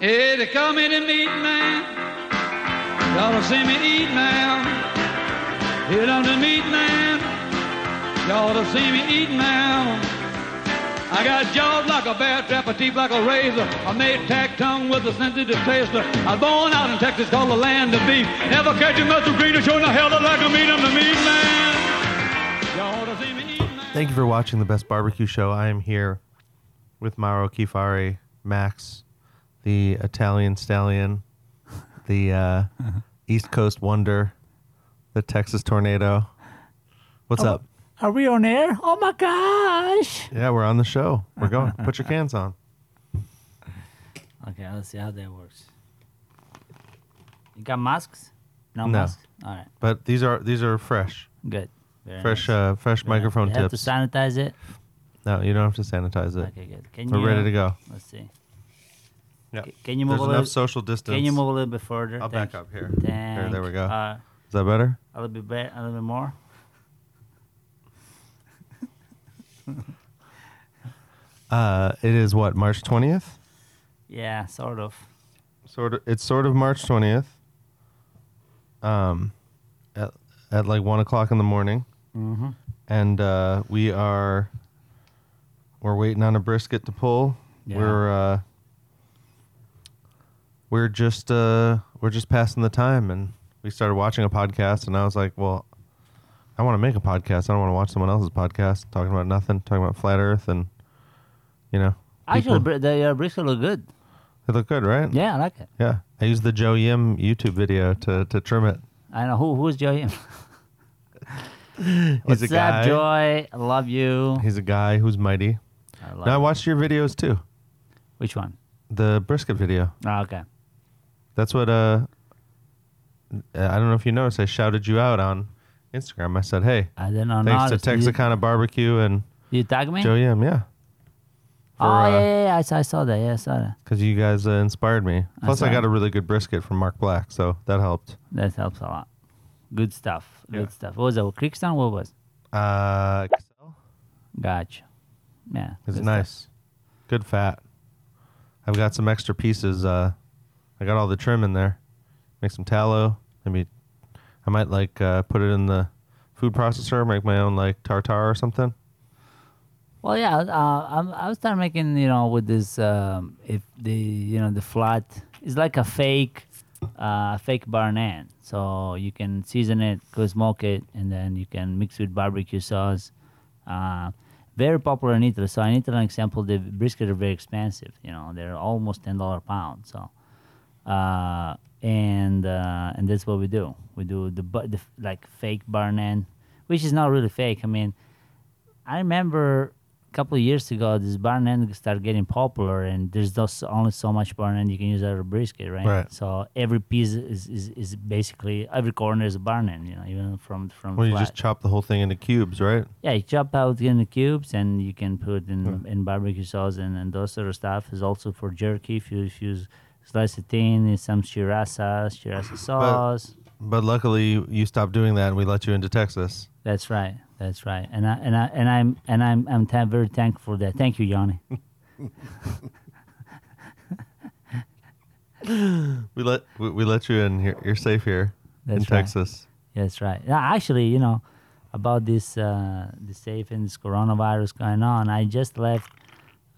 Hey, they call me the meat man. Y'all to see me eat now. Hit on the meat man. Y'all to see me eat now. I got jaws like a bear trap, a teeth like a razor. I made tack tongue with a sensitive taster. I was born out in Texas, called the land of beef. Never catch a muscle greener, showing the hell like a meat. I'm the meat man. Y'all to see me eat now. Thank you for watching the Best Barbecue Show. I am here with Mauro Kifari, Max, the Italian stallion, the uh, East Coast wonder, the Texas tornado. What's up? Are we on air? Oh my gosh. Yeah, we're on the show. We're going. Put your cans on. Okay, let's see how that works. You got masks? No, No. masks? All right, But these are these are fresh, good. Very fresh, nice. uh, fresh You microphone have tips. to sanitize it? no, you don't have to sanitize it. Okay, good. Can We're you, ready to go. Let's see. Yeah. Can you move There's a enough little? social distance. Can you move a little bit further? I'll Thank back up here. Here, there we go. Uh, Is that better? a little bit better, a little bit more. Uh, it is what March twentieth. Yeah, sort of. Sort of. It's sort of March twentieth. Um, at at like one o'clock in the morning, Mm-hmm. and uh, we are we're waiting on a brisket to pull. Yeah. We're uh, we're just uh, we're just passing the time, and we started watching a podcast, and I was like, well. I want to make a podcast. I don't want to watch someone else's podcast talking about nothing, talking about flat Earth, and you know, Actually, people- the uh, brisket look good. they look good, right? Yeah, I like it. Yeah, I used the Joe Yim YouTube video to to trim it. I know who who's Joy. He's What's a up, guy. Joy? I love you. He's a guy who's mighty. I love Now I watched your videos too. Which one? The brisket video. Oh, okay. That's what uh I don't know if you noticed I shouted you out on Instagram. I said, "Hey, I didn't know. thanks to Texicana Barbecue and You, you tag me? Joe Yim, yeah, oh, uh, yeah, yeah, yeah. I saw, I saw that. Yeah, I saw that. because you guys uh, inspired me. Plus, I, got a really good brisket from Mark Black, so that helped. That helps a lot. Good stuff. Good stuff. What was that? Creekstone? What was? Uh, Gotcha. Yeah. it's good nice, stuff. good fat. I've got some extra pieces. Uh, I got all the trim in there. Make some tallow. Maybe I might like uh, put it in the food processor. Make my own like tartar or something. Well, yeah. Uh, I'm, I was starting making, you know, with this, um, if the, you know, the flat, it's like a fake, uh, fake barnan. So you can season it, go smoke it, and then you can mix with barbecue sauce. Uh, very popular in Italy. So in Italy, an example, the brisket are very expensive. You know, they're almost ten dollar a pound. So, uh, and uh, and that's what we do. We do the, the like fake barnan, which is not really fake. I mean, I remember a couple of years ago, this burnt end started getting popular, and there's just only so much burnt end you can use out of brisket, right? Right. So every piece is, is, is basically every corner is a burnt end, you know, even from from Well, you just chop the whole thing into cubes, right? yeah, you chop out in the cubes, and you can put in in barbecue sauce and, and those sort of stuff. Is also for jerky if you if you slice it thin, some shirasa, shirasa sauce. But luckily, you- stopped doing that, and we let you into Texas. That's right. That's right. And I and I and I'm and I'm I'm ta- very thankful for that. Thank you, Yanni. We let we, we let you in here. You're safe here in That's right. Texas. That's right. Actually, you know, about this uh, the safe and this coronavirus going on, I just left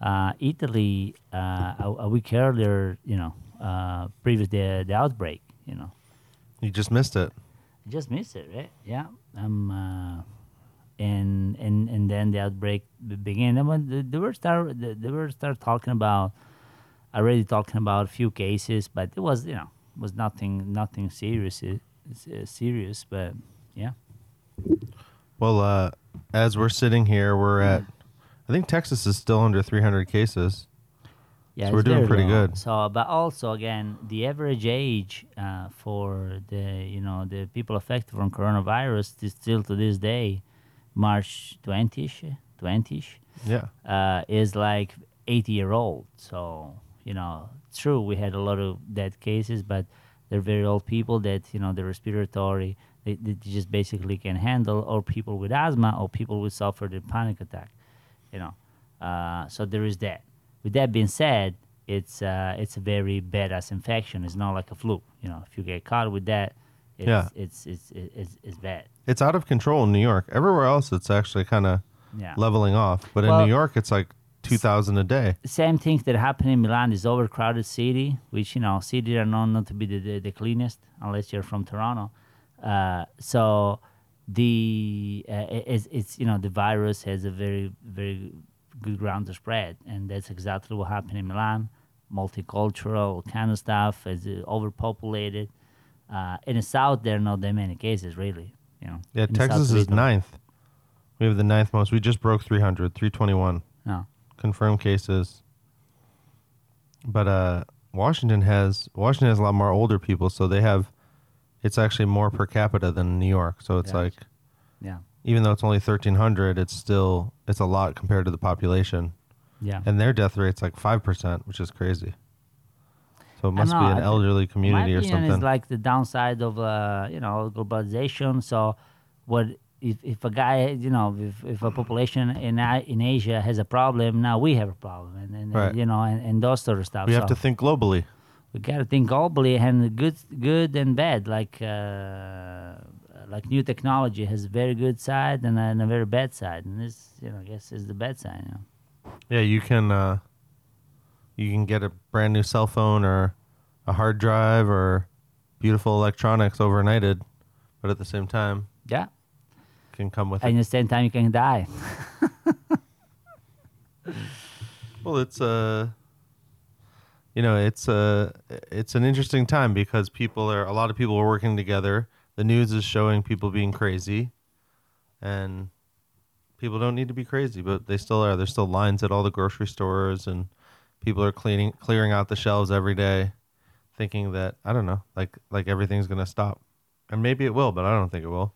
uh, Italy uh, a, a week earlier. You know, uh, previous the the outbreak. You know, You just missed it. Just missed it, right? Yeah. I'm. Uh, and and and then the outbreak began. And when the, they were start they, were start talking about already talking about a few cases, but it was you know was nothing nothing serious uh, uh, serious. But yeah, Well, uh, as we're sitting here, we're at. I think Texas is still under 300 cases. yeah, So we're doing pretty low. good. So, but also again, the average age uh, for the you know the people affected from coronavirus is still to this day, March twentieth, twentieth. Yeah. uh, is like 80 year old. So, you know, true, we had a lot of dead cases, but they're very old people that, you know, the respiratory, they, they just basically can handle, or people with asthma, or people who suffered a panic attack, you know. Uh, so there is that. With that being said, it's uh, it's a very bad ass infection. It's not like a flu. You know, if you get caught with that, it's Yeah. it's, it's it's it's it's bad. It's out of control in New York. Everywhere else, it's actually kind of Yeah. leveling off. But in New York, it's like 2,000 a day. same things that happen in Milan is overcrowded city, which you know cities are known not to be the, the, the cleanest unless you're from Toronto. Uh, so the uh, it's, it's you know the virus has a very very good ground to spread, and that's exactly what happened in Milan. Multicultural kind of stuff, is uh, overpopulated. Uh, in the south, there are not that many cases really. You know. Yeah, Texas is ninth. We have the ninth most. We just broke 300, 321 No. confirmed cases. But uh, Washington has Washington has a lot more older people, so they have. It's actually more per capita than New York. So it's Gotcha. like Yeah. even though it's only 1,300, it's still it's a lot compared to the population. Yeah. and their death rate's like five percent, which is crazy. So it must know, be an elderly community My or something. is like the downside of uh, you know globalization. So, what if, if a guy you know if, if a population in in Asia has a problem, now we have a problem, and, and Right. you know and, and those sort of stuff. we have to think globally. We got to think globally and good good and bad. Like uh, like new technology has a very good side and a, and a very bad side, and this you know I guess is the bad side. You know. Yeah, you can uh, you can get a brand new cell phone or a hard drive or beautiful electronics overnighted, but at the same time Yeah, can come with and it. at the same time you can die. Well, it's uh you know, it's uh it's an interesting time because people are a lot of people are working together. The news is showing people being crazy and people don't need to be crazy, but they still are. There's still lines at all the grocery stores and people are cleaning clearing out the shelves every day thinking that I don't know, like like everything's to stop. And maybe it will, but I don't think it will.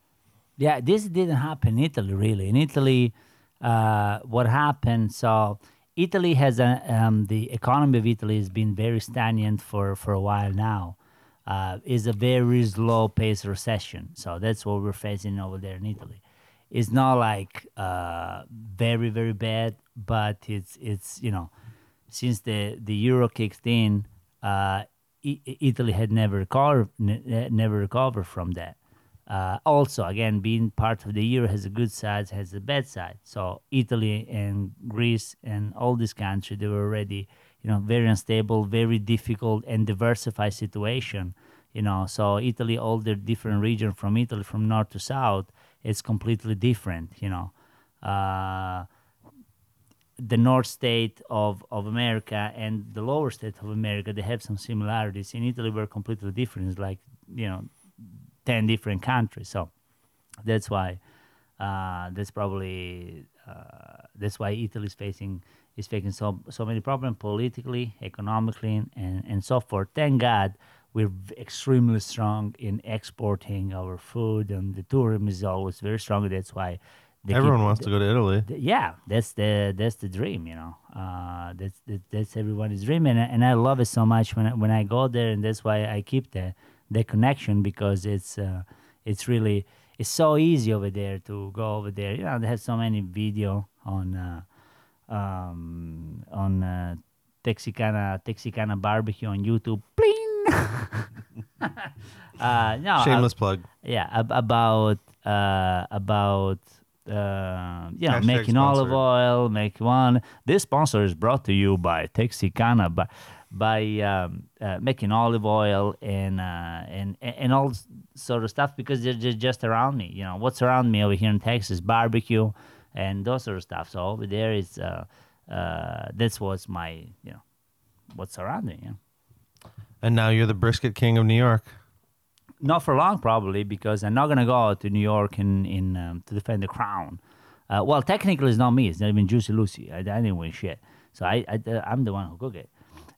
Yeah, this didn't happen in Italy really. In Italy, uh, what happened? So Italy has a um, the economy of Italy has been very stagnant for for a while now. Uh, is a very slow pace recession. So that's what we're facing over there in Italy. It's not like uh, very very bad, but it's it's you know since the the euro kicked in, uh, I- Italy had never recovered ne- never recovered from that. Uh, also, again, being part of the euro has a good side, has a bad side. So Italy and Greece and all these countries, they were already, you know, very unstable, very difficult and diversified situation. You know, so Italy, all the different regions from Italy, from north to south, it's completely different. You know, uh, the north state of, of America and the lower state of America, they have some similarities. In Italy, we're completely different. It's like, you know, 10 different countries. So that's why, uh, that's probably, uh, that's why Italy is facing, is facing so, so many problems politically, economically, and, and so forth. Thank God we're extremely strong in exporting our food and the tourism is always very strong. That's why they keep- Everyone wants to go to Italy. th- yeah that's the that's the dream you know uh that's that, that's everyone's dream and, I- and i love it so much when I, when i go there and that's why i keep the the connection because it's uh it's really it's so easy over there to go over there you know they have so many video on uh um on uh texicana texicana barbecue on youtube Bling! uh no I- Shameless plug. yeah ab- about uh about uh, you know Hashtag making olive oil make one this sponsor is brought to you by texicana by by um, uh, making olive oil and uh, and and all sort of stuff because they're just, just around me you know what's around me over here in texas barbecue and those sort of stuff so over there is uh, uh, that's what's my you know what's around me you know And now you're the brisket king of New York. not for long probably because I'm not gonna go to New York in in um, to defend the crown. Uh, well, technically, it's not me. It's not even Juicy Lucy. I, I didn't win shit. So I, I I'm the one who cook it.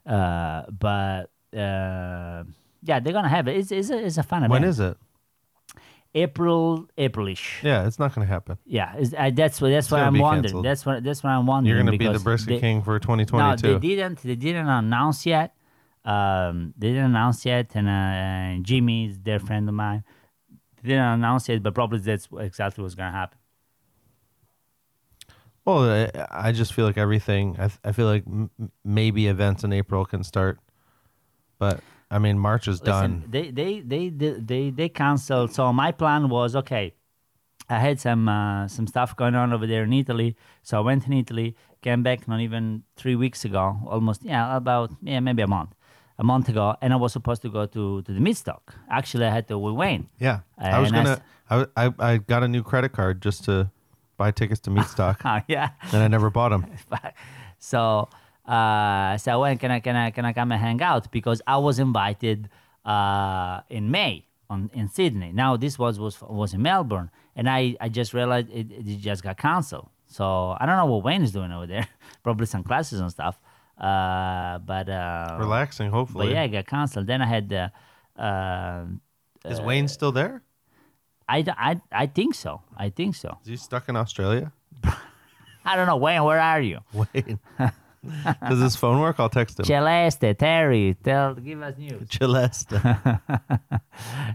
Uh, but uh, yeah, they're gonna have it. It's it's a, it's a fun event. When is it? April Aprilish. Yeah, it's not going to happen. Yeah, I, that's what that's what I'm wondering. canceled. That's what that's what I'm wondering. You're going to be the brisket they- king for 2022. no, 2022. they didn't. They didn't announce yet. Um, they didn't announce yet, and uh, Jimmy is their friend of mine. They didn't announce yet, but probably that's exactly what's gonna happen. Well, I, I just feel like everything. I, I feel like m- maybe events in April can start, but I mean March is done. Listen, they they they they they, they canceled. So my plan was okay. I had some uh, some stuff going on over there in Italy, so I went in Italy, came back not even three weeks ago, almost yeah, about yeah maybe a month, a month ago, and I was supposed to go to to the Meatstock. Actually, I had to with Wayne. Yeah, I was gonna. I, I I got a new credit card just to buy tickets to Meatstock, Ah, yeah. and I never bought them. so uh, so I went, can I can I can I come and hang out because I was invited uh, in May on in Sydney. Now this was was was in Melbourne, and I I just realized it, it just got canceled. So I don't know what Wayne is doing over there. Probably some classes and stuff. Uh, but uh, Relaxing, But hopefully. yeah, it got canceled. Then I had uh, uh, Is Wayne still there? I, I I think so. I think so. Is he stuck in Australia? I don't know Wayne. Where are you? Wayne. Does his phone work? I'll text him. Celeste, Terry, tell, give us news. Celeste.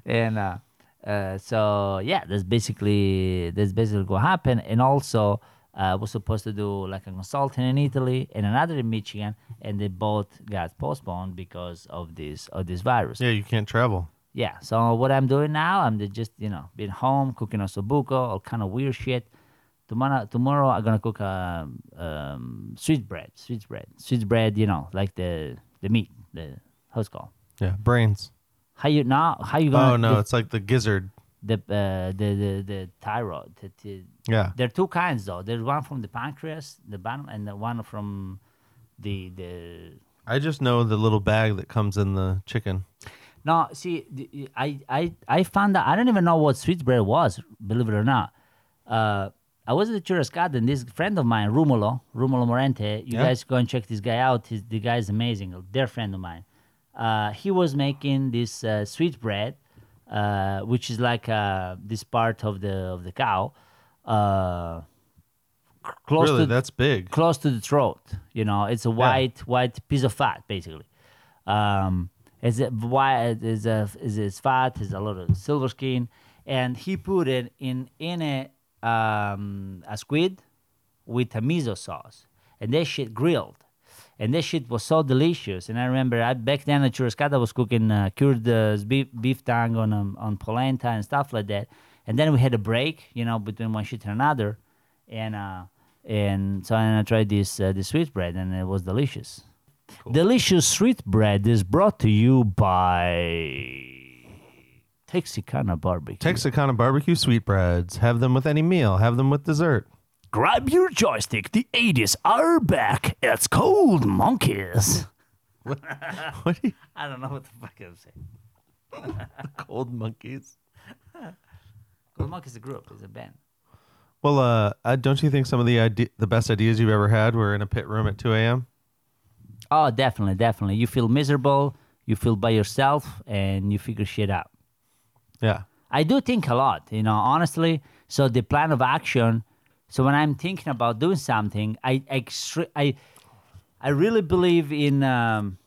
and uh, uh, so yeah, that's basically that's basically what happened. And also, uh, was supposed to do like a consultant in Italy and another in Michigan, and they both got postponed because of this of this virus. yeah, you can't travel. Yeah. So what I'm doing now, I'm just you know being home, cooking osobuco, all kind of weird shit. Tomorrow, tomorrow I'm gonna cook um, um, sweet bread, sweet bread, sweet bread. You know, like the the meat, the how's it called? Yeah, brains. How you now? How you gonna? Oh no, the- it's like the gizzard. the uh, the the the thyroid. The, the, Yeah. there are two kinds though. There's one from the pancreas, the bottom, and the one from the the. I just know the little bag that comes in the chicken. No, see, I I I found out. I don't even know what sweetbread was. Believe it or not. Uh, I was at the Churrascada. This friend of mine, Rumulo, Rumulo Morente. You Yeah. guys go and check this guy out. He's, the guy is amazing. A dear friend of mine. Uh, he was making this uh, sweetbread, uh, which is like uh, this part of the of the cow, uh, close really, to that's big. close to the throat. You know, it's a white white piece of fat basically. Um, it's a white is a is it's fat. Is a lot of silver skin, and he put it in in a um, a squid with a miso sauce, and that shit grilled. And that shit was so delicious. And I remember I, back then at churrascada was cooking uh, cured uh, beef, beef tongue on um, on polenta and stuff like that. And then we had a break, you know, between one shit and another. And uh, and so then I tried this uh, this sweet bread, and it was delicious. Delicious sweet bread is brought to you by Texicana Barbecue. Texicana barbecue sweetbreads. Have them with any meal. Have them with dessert. Grab your joystick. The 80s are back. It's cold monkeys. What do you, I don't know what the fuck I'm saying. cold monkeys? Cold monkeys is a group. It's a band. Well, uh, uh, don't you think some of the ide- the best ideas you've ever had were in a pit room at 2 a.m.? Oh, definitely, definitely. You feel miserable. You feel by yourself, and you figure shit out. Yeah. I do think a lot, you know, honestly. So the plan of action. So when I'm thinking about doing something, I extre- I I really believe in um,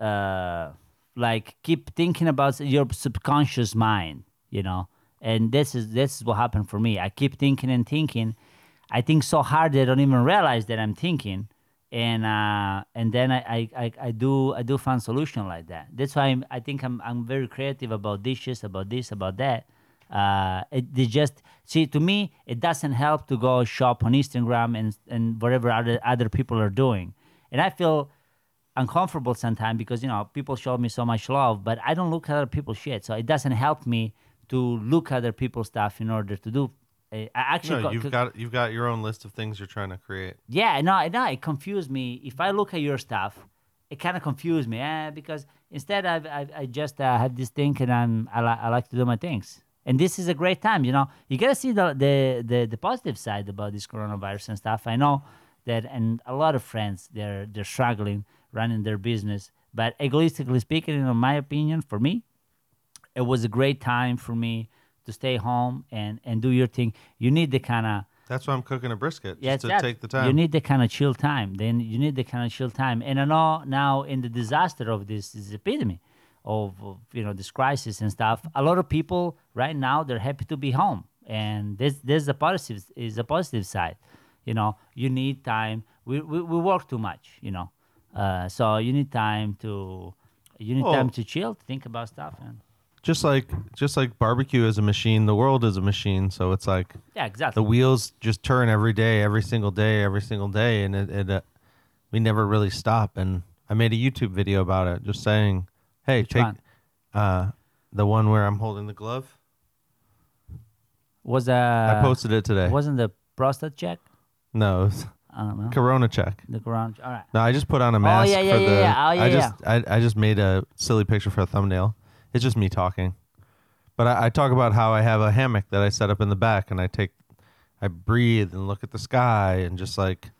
uh, like keep thinking about your subconscious mind, you know. And this is this is what happened for me. I keep thinking and thinking. I think so hard that I don't even realize that I'm thinking, and uh, and then I, I, I, do I do find solution like that. That's why I'm, I think I'm I'm very creative about dishes, about this, about that. Uh, it, they just see to me it doesn't help to go shop on Instagram and and whatever other other people are doing, and I feel uncomfortable sometimes because you know people show me so much love, but I don't look at other people's shit, so it doesn't help me to look at other people's stuff in order to do. I actually No, got- you've got you've got your own list of things you're trying to create. yeah, no, no, it confused me. If I look at your stuff, it kind of confused me eh, because instead I, I, I just uh, have this thing and I'm, I, li- I like to do my things. And this is a great time, you know. You gotta see the, the, the, the positive side about this coronavirus and stuff. I know that, and a lot of friends they're they're struggling running their business. But egoistically speaking, in my opinion, for me, it was a great time for me to stay home and and do your thing. You need the kind of That's why I'm cooking a brisket. yeah, just to that. take the time. You need the kind of chill time. Then you need the kind of chill time. And I know now in the disaster of this, this epidemic, of, of you know this crisis and stuff, a lot of people right now they're happy to be home, and this this is a positive is a positive side. You know, you need time. We we, we work too much. You know, uh, so you need time to you need Well- time to chill, to think about stuff, and Just like just like barbecue is a machine, the world is a machine. So it's like yeah, exactly. the wheels just turn every day, every single day, every single day, and it, it uh, we never really stop. And I made a YouTube video about it, just saying, "Hey, Which take one? uh, the one where I'm holding the glove." was uh, I posted it today. wasn't the prostate check? No, it was I don't know. Corona check. The ground. All right. No, I just put on a mask Oh yeah, yeah, for yeah, the. yeah. Oh, yeah, I just I, I just made a silly picture for a thumbnail. It's just me talking, but I, I talk about how I have a hammock that I set up in the back, and I take, I breathe and look at the sky, and just like,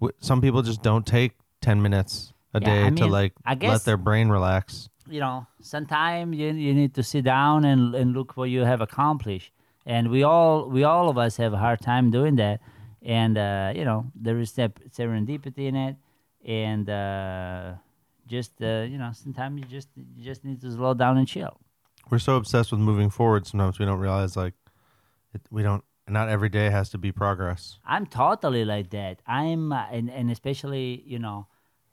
w- some people just don't take ten minutes a Yeah, day I to mean, like I guess- let their brain relax. you know, sometimes you, you need to sit down and, and look what you have accomplished. And we all we all of us have a hard time doing that. And uh, you know, there is sep- serendipity in it, and uh, just uh, you know, sometimes you just you just need to slow down and chill. We're so obsessed with moving forward. Sometimes we don't realize like, it, we don't. Not every day has to be progress. I'm totally like that. I'm uh, and and especially you know,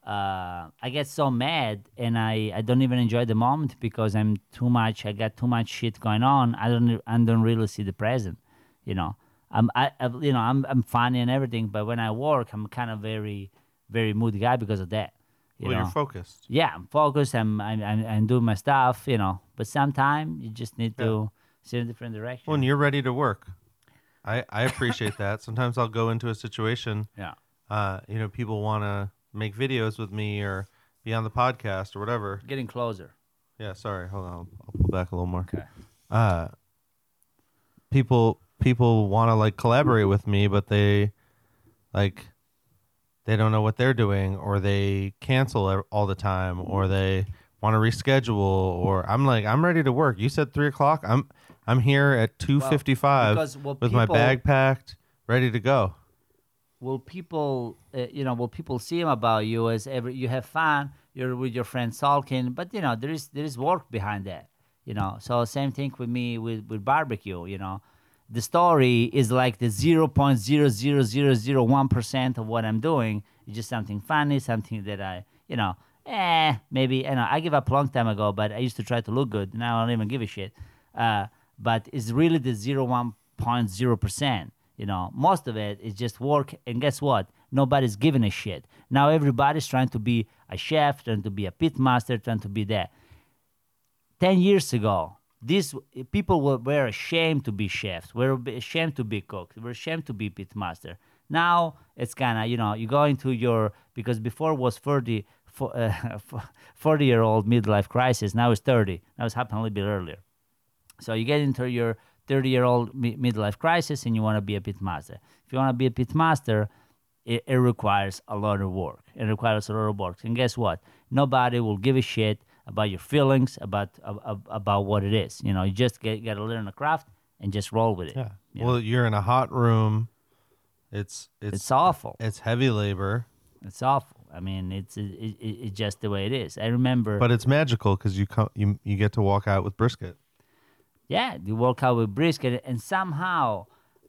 uh, I get so mad and I I don't even enjoy the moment because I'm too much. I got too much shit going on. I don't I don't really see the present. You know, I'm I, I you know I'm I'm funny and everything, but when I work, I'm kind of very very moody guy because of that. You well, know? you're focused. yeah, I'm focused. I'm I'm I'm, I'm doing my stuff. You know, but sometimes you just need to see a different direction. When you're ready to work, I I appreciate that. Sometimes I'll go into a situation. yeah. uh, you know, people want to make videos with me or be on the podcast or whatever. Getting closer. Yeah, sorry, hold on, I'll, I'll pull back a little more. Okay. Uh, people people want to like collaborate with me, but they like they don't know what they're doing, or they cancel all the time, or they want to reschedule, or I'm like, I'm ready to work. You said three o'clock. I'm I'm here at two fifty five with my bag packed, ready to go. will people uh, you know will people see him about you as every you have fun you're with your friend sulking but you know there is there is work behind that you know so same thing with me with with barbecue you know the story is like the 0.00001% of what i'm doing it's just something funny something that i you know eh maybe you know i give up a long time ago but i used to try to look good now i don't even give a shit uh, but it's really the 0.1% you know, most of it is just work. And guess what? Nobody's giving a shit. Now everybody's trying to be a chef, trying to be a pit master, trying to be that. Ten years ago, these people were, were ashamed to be chefs. Were ashamed to be cooks. Were ashamed to be pit master. Now it's kind of you know you go into your because before was 40 fo- uh, 40 year old midlife crisis. Now it's 30. Now it's happened a little bit earlier. So you get into your 30 year old mi- midlife crisis and you want to be a pitmaster. If you want to be a pitmaster, it, it requires a lot of work. It requires a lot of work. And guess what? Nobody will give a shit about your feelings, about ab- ab- about what it is. You know, you just get, got to learn the craft and just roll with it. Yeah. You Well, you're in a hot room. It's it's It's awful. it's heavy labor, It's awful. I mean, it's it, it, it's just the way it is. I remember. but it's magical because you come you you get to walk out with brisket. Yeah, you walk out with brisket, and somehow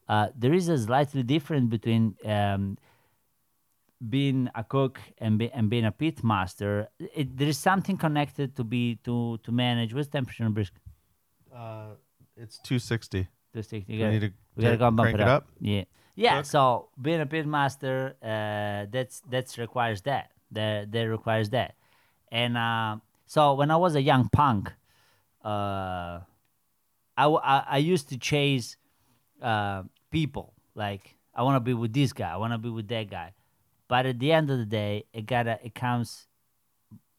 uh, there is a slightly difference between um, being a cook and, be, and being a pit master. It, there is something connected to be to to manage. What's temperature on brisket? Uh, it's 260. Just take- you We gotta- need to we gotta go and bump it up. up? Yeah, yeah. Cook? So being a pit master, uh, that's that's requires that. That that requires that. And uh, so when I was a young punk, uh, i i used to chase uh, people. Like I want to be with this guy. I want to be with that guy. But at the end of the day, it gotta it comes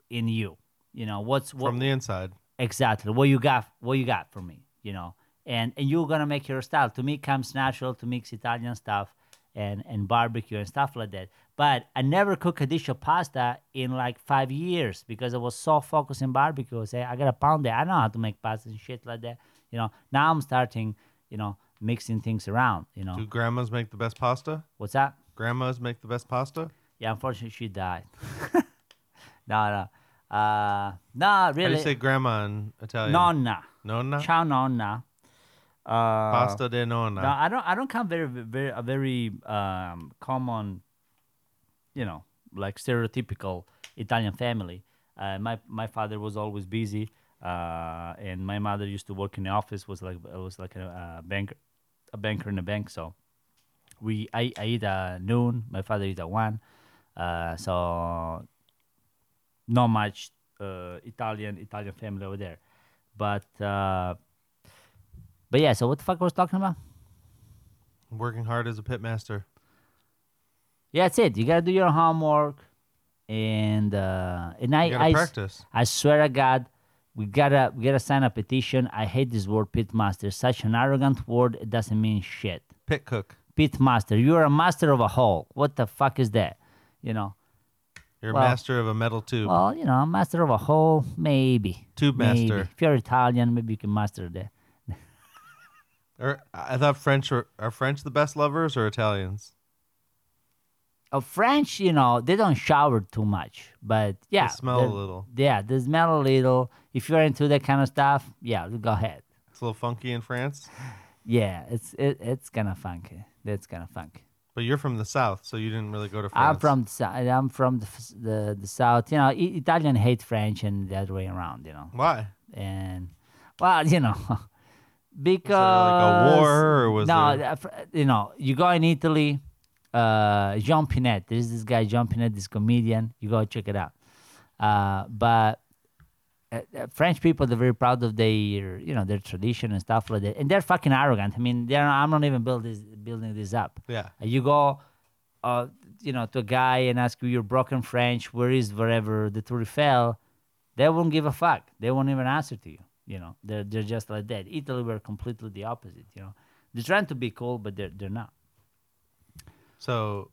in you. You know what's what, from the inside. exactly. What you got what you got from me you know? And and you're gonna make your style. To me it comes natural. To mix italian stuff and and barbecue and stuff like that. But i never cooked a dish of pasta in like five years because i was so focused in barbecue. I say i gotta pound it i know how to make pasta and shit like that you know? Now i'm starting you know mixing things around you know? Do grandmas make the best pasta? what's that Grandmas make the best pasta? yeah unfortunately she died no no uh no How do you say grandma in Italian? nonna Nonna? ciao nonna Uh, Pasta de nonna. No, I don't. I don't come very, very, a very um, common, you know, like stereotypical Italian family. Uh, my my father was always busy, uh, and my mother used to work in the office. Was like was like a, a banker, a banker in a bank. So we I, I eat at noon. My father eat at one. Uh, so not much uh, Italian Italian family over there, but uh, but yeah. So what the fuck I was talking about? Working hard as a pitmaster. Yeah, that's it. You gotta do your homework, and uh, and I You I, practice. I swear to God, we gotta we gotta sign a petition. I hate this word pitmaster. Such an arrogant word. It doesn't mean shit. Pit cook. Pitmaster. You're a master of a hole. What the fuck is that? You know. You're Well- a master of a metal tube. Well, you know, a master of a hole, maybe. Tube Maybe. master. If you're Italian, maybe you can master that. Or I thought French are, are French the best lovers or Italians? Uh, French, you know, they don't shower too much, but yeah, smell a little. Yeah, they smell a little. If you're into that kind of stuff, yeah, go ahead. It's a little funky in France. Yeah, it's it, it's kind of funky. That's kind of funky. But you're from the south, so you didn't really go to France. I'm from the, sou- I'm from the, the the south. You know, Italian hate French and the other way around. You know, Why? and well, you know, because like a war, or was no, there- uh, you know, you go in Italy, uh, Jean Pinette. There's this guy Jean Pinette, this comedian. You go check it out. Uh, but uh, uh, French people, they're very proud of their, you know, their tradition and stuff like that, and they're fucking arrogant. I mean, they're I'm not even build this, building this up. Yeah. Uh, You go, uh, you know, to a guy and ask you your broken French, where is wherever the Tour Eiffel, they won't give a fuck. They won't even answer to you. You know, they're they're just like that. Italy were completely the opposite. You know, they're trying to be cool, but they're they're not. So,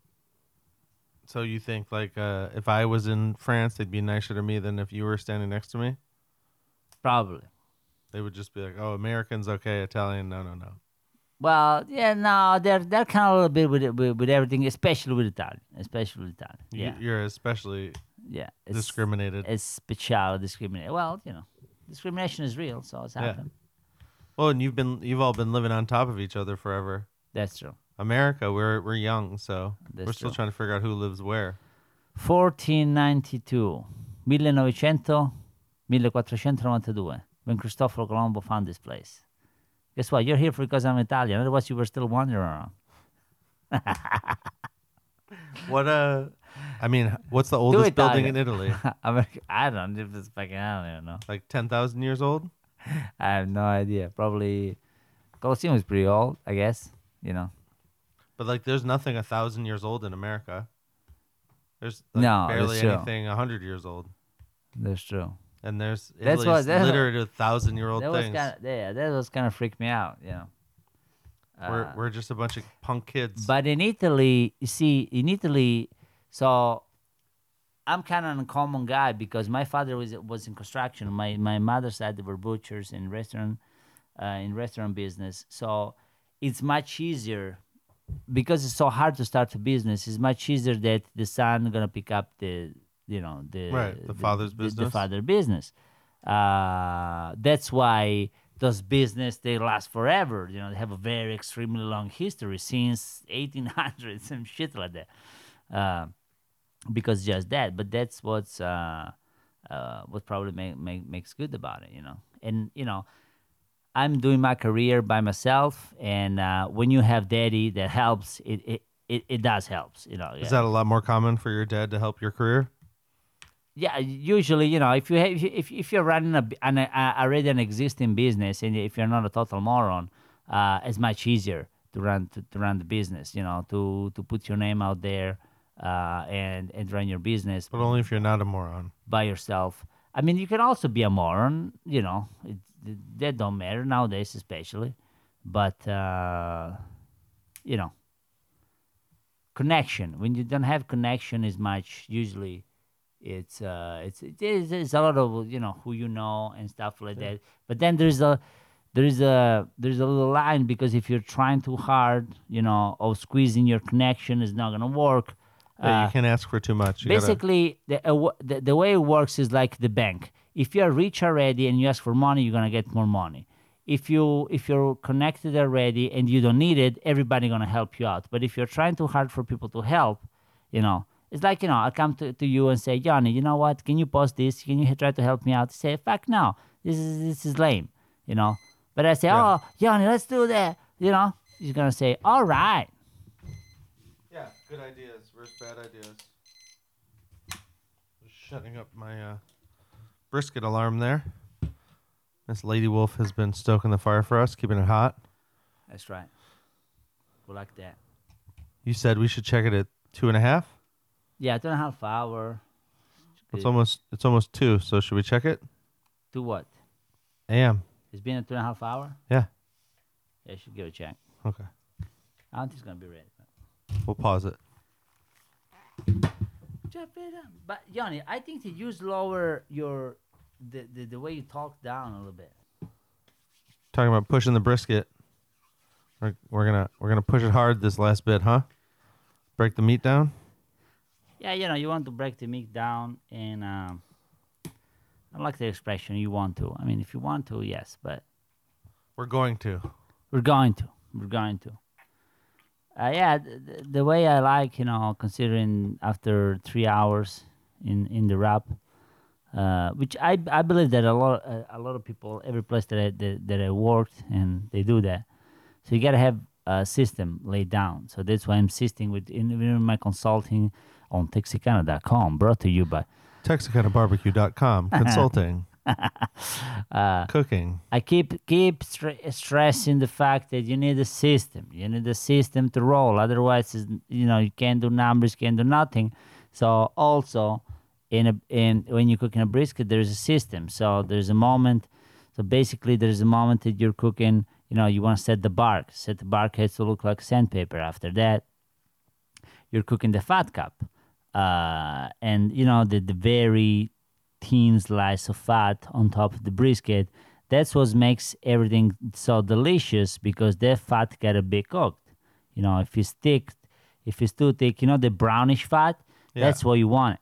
so you think like uh, if I was in France, they'd be nicer to me than if you were standing next to me? Probably. They would just be like, "Oh, Americans, okay. Italian, no, no, no." Well, yeah, no, they're they're kind of a little bit with, with with everything, especially with Italian, especially with Italian. Yeah, You're especially yeah. It's, discriminated. It's special discrimination. Well, you know, discrimination is real, so it's Yeah. happening. well, and you've been you've all been living on top of each other forever. That's true. America, we're we're young, so That's we're still true. trying to figure out who lives where. 1492, 1900, 1492, when Cristoforo Colombo found this place. Guess what? You're here because I'm Italian. Otherwise, you were still wandering around. What uh, I mean, what's the oldest building in Italy? I'm, I don't know if it's fucking, I don't even know. Like ten thousand years old? I have no idea. Probably Colosseum is pretty old, I guess. You know. But like, there's nothing a thousand years old in America. There's like, No, barely anything a hundred years old, That's true. And there's That's Italy's what- that's- littered with thousand year old That things. kind of yeah. That was kind of freaked me out. You know. we're Uh, we're just a bunch of punk kids. But in Italy, you see, in Italy, so I'm kind of an uncommon guy because my father was was in construction. My my mother's side they were butchers in restaurant, uh, in restaurant business. So it's much easier because it's so hard to start a business. It's much easier that the son gonna pick up the you know the Right, the father's business the, business. father business. Uh, that's why those business they last forever. You know, they have a very extremely long history since 1800, some shit like that. Uh, because just that, but that's what's uh, uh, what probably make, make, makes good about it. You know, and you know. I'm doing my career by myself, and uh, when you have daddy that helps, it it, it, it does helps. You know, Is yeah. that a lot more common for your dad to help your career? Yeah, usually, you know, if you have, if, if you're running a, an, a already an existing business, and if you're not a total moron, uh, it's much easier to run to, to run the business. You know, to to put your name out there, uh, and and run your business But only if you're not a moron. by yourself. I mean, you can also be a moron. You know, it, it- that don't matter nowadays, especially. But uh, you know, connection. When you don't have connection, is much usually. It's uh, it's it is it's a lot of you know who you know and stuff like that. But then there's a there's a there's a little line because if you're trying too hard, you know, of squeezing your connection is not gonna work. Yeah, Uh, you can't ask for too much. You gotta- Basically, the, uh, the the way it works is like the bank. If you're rich already and you ask for money, you're gonna get more money. if you if you're connected already and you don't need it, everybody gonna help you out. But if you're trying too hard for people to help, you know, it's like you know, I come to, to you and say, Johnny, you know what? Can you post this? Can you try to help me out? You say, fuck no, this is this is lame, you know. But I say, Yeah. oh, Johnny, let's do that. You know, he's gonna say, all right. Yeah, good ideas versus bad ideas. Just shutting up my uh, brisket alarm there. Miss Lady Wolf has been stoking the fire for us, keeping it hot. That's right. We like that. You said we should check it at two and a half. Yeah, two and a half hour. It's almost it's almost two. So should we check it? Do what? AM. It's been a two and a half hour. Yeah. Yeah, you should give it a check. Okay. I don't think it's gonna be ready. We'll pause it. Chop it up. But Johnny, I think that you lower your the, the the way you talk down a little bit. Talking about pushing the brisket. We're, we're gonna we're gonna push it hard this last bit, huh? Break the meat down. Yeah, you know, you want to break the meat down, and um, I like the expression "you want to." I mean, if you want to, yes, but We're going to. we're going to. We're going to. Uh, yeah, the, the, way I like, you know, considering after three hours in in the wrap, uh, which I I believe that a lot uh, a lot of people every place that I that, that I worked and they do that. So you gotta have a system laid down. So that's why I'm insisting with in, in my consulting on Texicana.com, brought to you by TexicanaBarbecue.com. Consulting. uh, Cooking. I keep keep stre- stressing the fact that you need a system. You need a system to roll. Otherwise, it's, you know, you can't do numbers, can't do nothing. So also, in a in when you cook in a brisket, there's a system. So there's a moment. So basically, there's a moment that you're cooking. You know, you want to set the bark. Set the bark has to look like sandpaper. After that, you're cooking the fat cup, uh, and you know the the very thin slice of fat on top of the brisket. That's what makes everything so delicious because that fat gotta be cooked. You know, if it's thick, if it's too thick, you know the brownish fat. Yeah. That's what you want.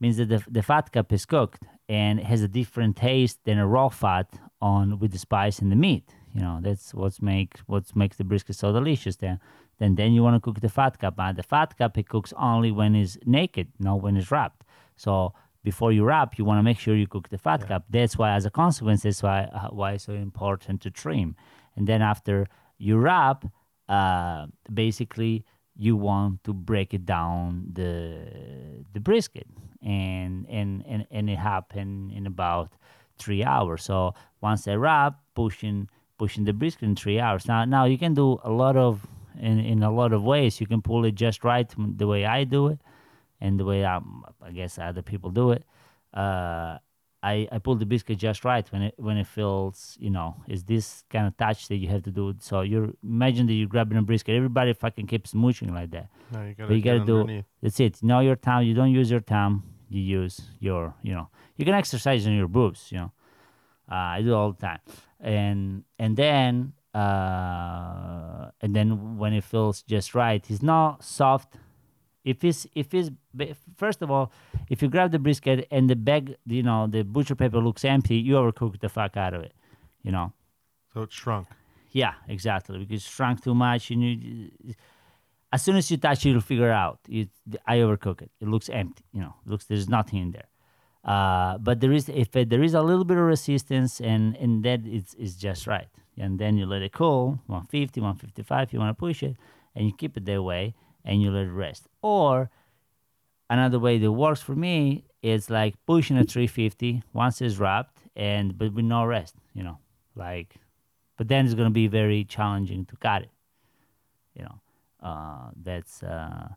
Means that the the fat cup is cooked and it has a different taste than a raw fat on with the spice and the meat. You know, that's what's make what makes the brisket so delicious. Then, then then you want to cook the fat cup. And the fat cup it cooks only when it's naked, not when it's wrapped. So before you wrap, you want to make sure you cook the fat cup. That's why, as a consequence, that's why uh, why it's so important to trim. And then after you wrap, uh, basically you want to break it down the the brisket, and and and and it happened in about three hours. So once I wrap, pushing pushing the brisket in three hours. Now now you can do a lot of in in a lot of ways. You can pull it just right the way I do it and the way I, I guess other people do it. Uh, I, I pull the biscuit just right when it when it feels you know is this kind of touch that you have to do. So you imagine that you're grabbing a brisket. Everybody fucking keeps mooching like that. No, you gotta, But you gotta do that's it. Know your time. You don't use your time. You use your you know you can exercise on your boobs. You know, uh, I do it all the time. And and then uh, and then when it feels just right, it's not soft. If it's if it's first of all, if you grab the brisket and the bag, you know, the butcher paper looks empty, you overcook the fuck out of it. You know. So it shrunk. Yeah, exactly. Because it's shrunk too much, you, as soon as you touch it, you'll figure out. It, I overcook it. It looks empty. You know, looks there's nothing in there. Uh, but there is if there is a little bit of resistance, and and that it's it's just right. And then you let it cool, 150, 155. If You want to push it, and you keep it that way, and you let it rest. Or another way that works for me is like pushing a 350 once it's wrapped, and but with no rest. You know, like but then it's going to be very challenging to cut it. You know, uh, that's uh,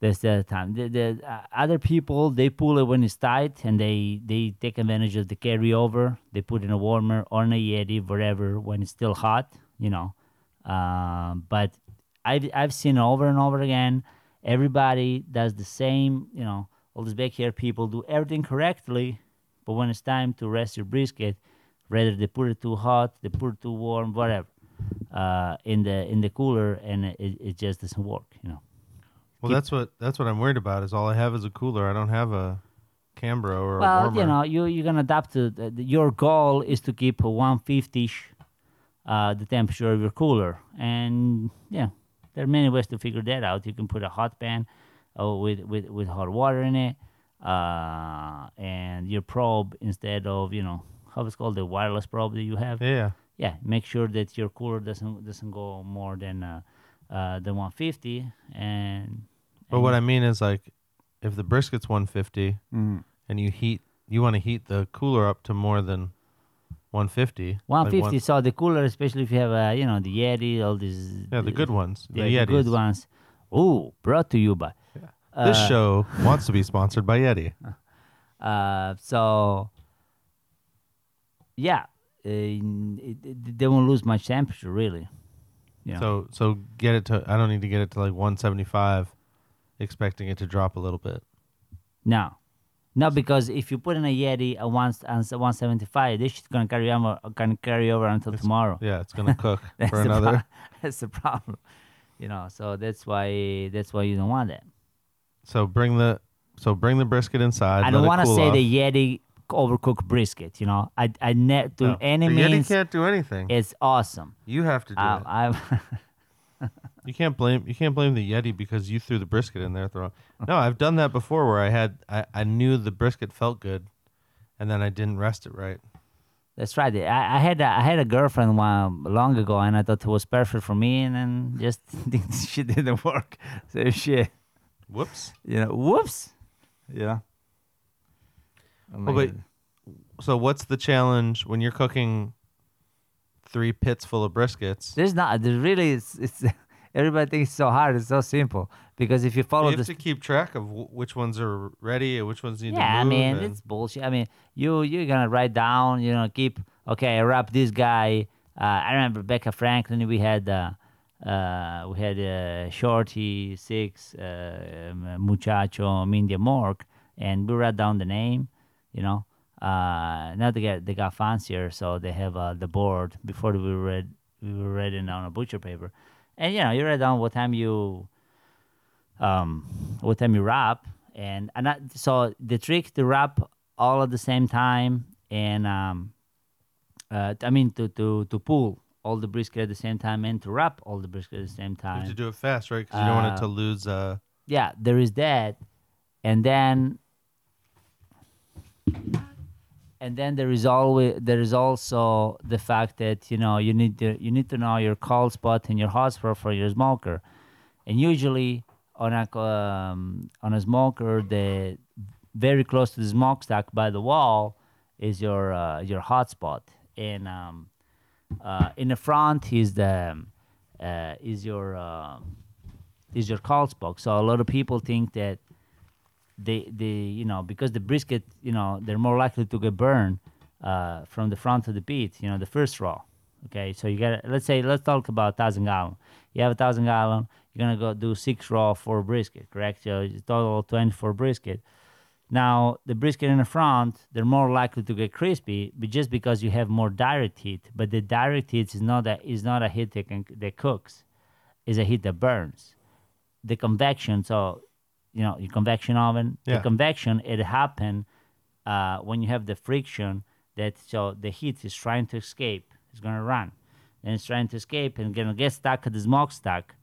that's the time. The, the uh, other people they pull it when it's tight and they they take advantage of the carryover. They put in a warmer or in a Yeti, whatever, when it's still hot. You know, um, but I've I've seen over and over again. Everybody does the same. You know, all these backyard people do everything correctly, but when it's time to rest your brisket, whether they put it too hot, they put it too warm, whatever, uh, in the in the cooler, and it, it just doesn't work. You know. Well, that's what that's what I'm worried about. Is all I have is a cooler. I don't have a Cambro or a Well, warmer. you know, you you're gonna adapt to the, the- your goal is to keep a 150ish uh, the temperature of your cooler. And yeah, there are many ways to figure that out. You can put a hot pan uh, with, with, with hot water in it, uh, and your probe instead of you know how it's called the wireless probe that you have. Yeah. Yeah, make sure that your cooler doesn't doesn't go more than uh, uh, the 150. And But what I mean is like, if the brisket's 150 Mm-hmm. and you heat, you want to heat the cooler up to more than 150. like 150. one- so the cooler, especially if you have uh, you know the Yeti, all these yeah, the good ones. yeah, the the good Yetis. ones. Ooh, brought to you by. This Uh, show wants to be sponsored by Yeti. Uh, so yeah, uh, it, it, they won't lose much temperature really. Yeah. So so get it to. I don't need to get it to like 175, expecting it to drop a little bit. no, no, because if you put in a Yeti at one and 175, this shit's gonna carry over, gonna carry over until tomorrow. Yeah, it's gonna cook for the pro- another. that's the problem. You know, so that's why that's why you don't want that. So bring the so bring the brisket inside. I don't want to say the Yeti overcooked brisket. You know, I I ne- to any the Yeti can't do anything. it's awesome. you have to do I, it. You can't blame you can't blame the Yeti because you threw the brisket in there. Throw. No, I've done that before where I had I, I knew the brisket felt good, and then I didn't rest it right. That's right. I, I had a, I had a girlfriend one long ago, and I thought it was perfect for me, and then just she didn't work. So shit, Whoops. you know, whoops, yeah. Oh Oh, but- So what's the challenge when you're cooking three pits full of briskets? there's not. There's really it's, it's everybody thinks it's so hard. It's so simple because if you follow you have this, to keep track of w- which ones are ready and which ones need yeah, I to move. mean and- it's bullshit. I mean you you're gonna write down, you know, keep okay. I wrap this guy. Uh, I remember Becca Franklin. We had. Uh, uh, we had uh, Shorty, Six, uh, um, Muchacho, Mindy, Mork, and we wrote down the name, you know. Uh, now they got they got fancier, so they have uh, the board. Before we read we were writing down a butcher paper, and you know you write down what time you um what time you wrap, and and I, so the trick to wrap all at the same time, and um, uh, I mean to to to pull all the brisket at the same time and to wrap all the brisket at the same you time have to do it fast, right? Because you don't want it Uh, to lose. Uh, yeah, there is that, and then and then there is always there is also the fact that you know you need to you need to know your cold spot and your hot spot for your smoker, and usually on a um, on a smoker the very close to the smokestack by the wall is your uh, your hot spot, and um, uh, in the front is the um, uh, is your um, is your cold spot. So a lot of people think that they they you know because the brisket you know they're more likely to get burned uh, from the front of the pit. You know the first row Okay, so you got let's say let's talk about thousand gallon. You have a thousand gallon. You're gonna go do six raw for brisket, correct? So it's total twenty for brisket. Now the brisket in the front, they're more likely to get crispy, but just because you have more direct heat. But the direct heat is not a is not a heat that can, that cooks, is a heat that burns. The convection, so you know your convection oven, Yeah. the convection it happen uh, when you have the friction that so the heat is trying to escape, it's gonna run, and it's trying to escape and gonna get stuck at the smokestack,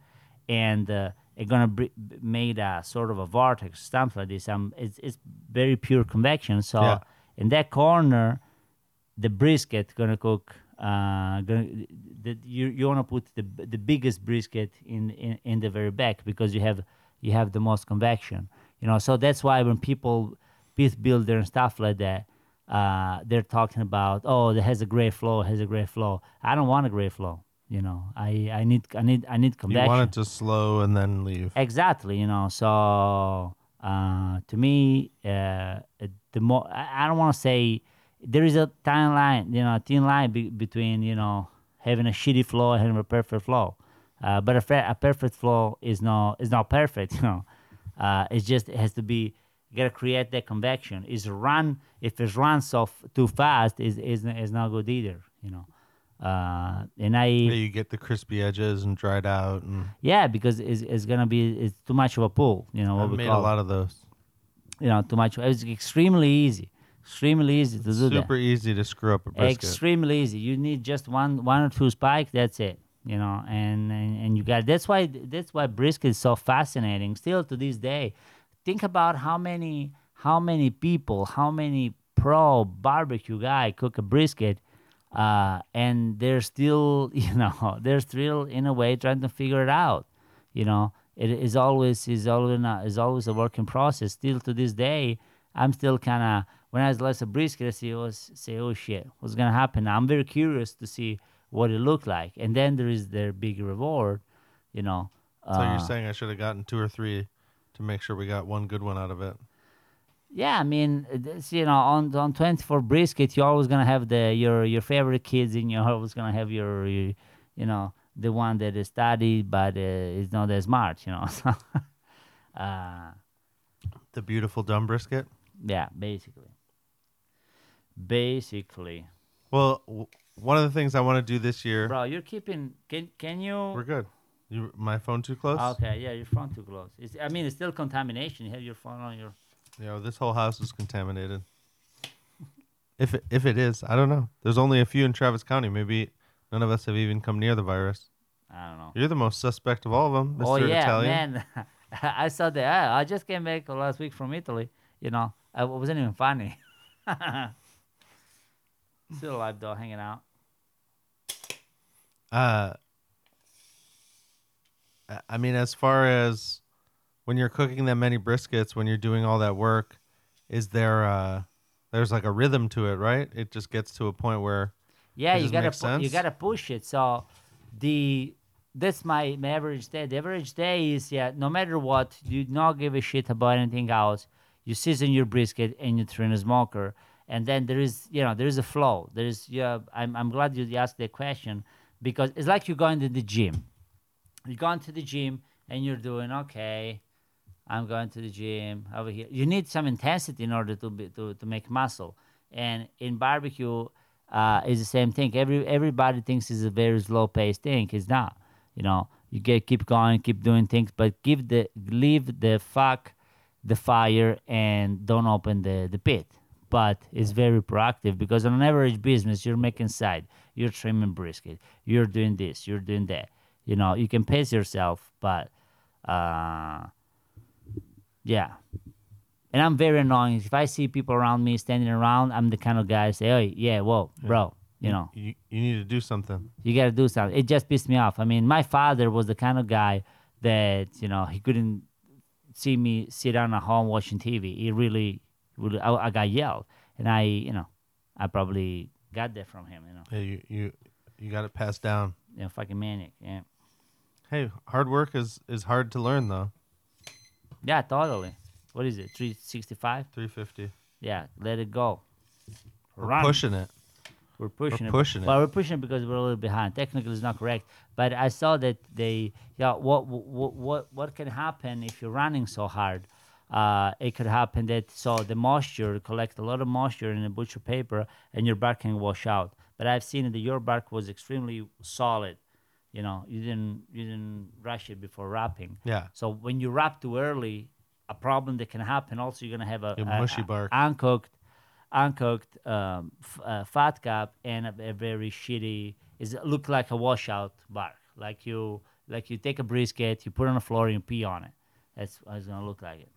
and uh, it's gonna br- made a sort of a vortex, stuff like this. Um, it's it's very pure convection. So Yeah. in that corner, the brisket gonna cook. Uh, gonna, the, you you wanna put the the biggest brisket in, in in the very back because you have you have the most convection. You know, so that's why when people pit builder and stuff like that, uh, they're talking about oh, it has a great flow, has a great flow. I don't want a great flow. You know, I, I need I need I need convection. you want it to slow and then leave. Exactly, you know. So uh, to me, uh, the more I I don't want to say there is a thin line, you know, a thin line be- between you know having a shitty flow and having a perfect flow. Uh, but a, fa- a perfect flow is not is not perfect, you know. Uh, it's just it has to be you gotta create that convection. Is run if it's run so f- too fast is is is not good either, you know. Uh, and I Yeah, you get the crispy edges and dried out, and yeah, because it's, it's gonna be it's too much of a pull. You know what we made call a lot of those. you know too much. It's extremely easy. Extremely easy to do that. Super easy to screw up a brisket. extremely easy you need just one one or two spikes that's it you know and and, and you got that's why that's why brisket is so fascinating. Still to this day think about how many how many people how many pro barbecue guy cook a brisket uh, and they're still you know they're still in a way trying to figure it out you know. It is always is always a, is always a working process. Still to this day i'm still kind of when i slice a brisket i see oh, say oh shit what's gonna happen? I'm very curious to see what it looked like and then there is their big reward you know so uh, you're saying I should have gotten two or three to make sure we got one good one out of it. Yeah, I mean, it's, you know, on on twenty four brisket, you're always gonna have the your your favorite kids, and you're always gonna have your, your you know, the one that is studied but uh, is not as smart, you know. So, uh, The beautiful dumb brisket. yeah, basically, basically, Well, w- one of the things I want to do this year. bro, you're keeping. Can can you? We're good. You, my phone too close? Okay, yeah, your phone too close. It's, I mean, it's still contamination. You have your phone on your. You know, this whole house is contaminated. if it, if it is, I don't know. There's only a few in Travis County. Maybe none of us have even come near the virus. I don't know. You're the most suspect of all of them, Mr. Oh yeah, Italian. man! I saw that. I, I just came back last week from Italy. You know, I- it wasn't even funny. Still alive though, hanging out. Uh, I- mean, as far as when you're cooking that many briskets, when you're doing all that work, is there uh, there's like a rhythm to it, right? It just gets to a point where Yeah, you gotta pu- you gotta push it. So the that's my, my average day. The average day is yeah, no matter what, you not give a shit about anything else. You season your brisket and you in a smoker, and then there is you know there is a flow. There is yeah. I'm I'm glad you asked that question because it's like you're going to the gym. You're going to the gym and you're doing okay. I'm going to the gym over here. You need some intensity in order to be, to, to make muscle. And in barbecue, uh, is the same thing. Every everybody thinks it's a very slow paced thing. It's not. You know, you get keep going, keep doing things, but give the leave the fuck the fire and don't open the, the pit. But it's very proactive because on an average business, you're making side, you're trimming brisket, you're doing this, you're doing that. You know, you can pace yourself, but uh, yeah. And I'm very annoying. If I see people around me standing around, I'm the kind of guy say, "Hey, yeah, whoa, bro, you know, you, you need to do something. you got to do something." It just pissed me off. I mean, my father was the kind of guy that you know he couldn't see me sit down at home watching TV. He really, really, I, I got yelled, and I, you know, I probably got that from him. You know, Yeah, you you you got it passed down. Yeah, fucking maniac. Yeah, Hey, hard work is is hard to learn though. yeah, totally. What is it? Three sixty-five? 350. Yeah, let it go. We're Run. pushing it. We're pushing it. pushing it. Well, we're pushing it because we're a little behind. Technically, it's not correct. But I saw that they, yeah, what, what, what, what can happen if you're running so hard? Uh, it could happen that so the moisture collect a lot of moisture in the butcher paper, and your bark can wash out. But I've seen that your bark was extremely solid. You know, you didn't you didn't rush it before wrapping. Yeah. So when you wrap too early, a problem that can happen. Also, you're gonna have a, A a- mushy a- bark. uncooked, uncooked um, f- uh, fat cap, and a, a very shitty. Is look like a washout bark. Like you, like you take a brisket, you put it on the floor, and you pee on it. That's what it's gonna look like. It.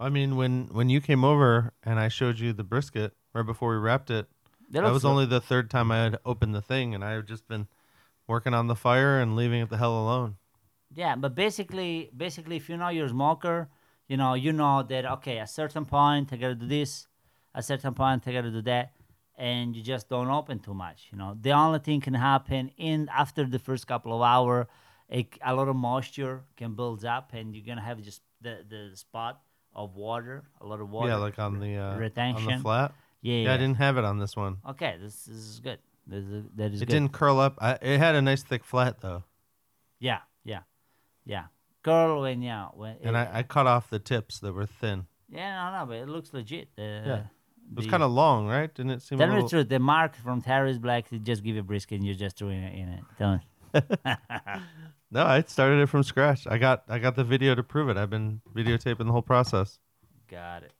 I mean, when when you came over and I showed you the brisket right before we wrapped it, That that was only the third time I had opened the thing, and I had just been working on the fire and leaving it the hell alone. Yeah, but basically, basically, if you know your smoker, you know, you know that okay, at certain point I gotta do this, at certain point I gotta do that, and you just don't open too much. You know, the only thing can happen in after the first couple of hour, a, a lot of moisture can build up, and you're gonna have just the the spot of water, a lot of water. yeah, like on the uh, on the retention. flat. yeah, Yeah, yeah. I didn't have it on this one. Okay, this, this is good. This is, that is It good. didn't curl up. I, it had a nice thick flat though, Yeah, yeah, yeah. Curl when yeah when. and it- I, I cut off the tips that were thin. Yeah, no, no, but it looks legit. Uh, Yeah. It was kind of long, right? Didn't it seem? Tell me the truth. The mark from Terry's Black, they just give you a brisket and you just threw it in it. Me. No, I started it from scratch. I got I got the video to prove it. I've been videotaping the whole process. Got it.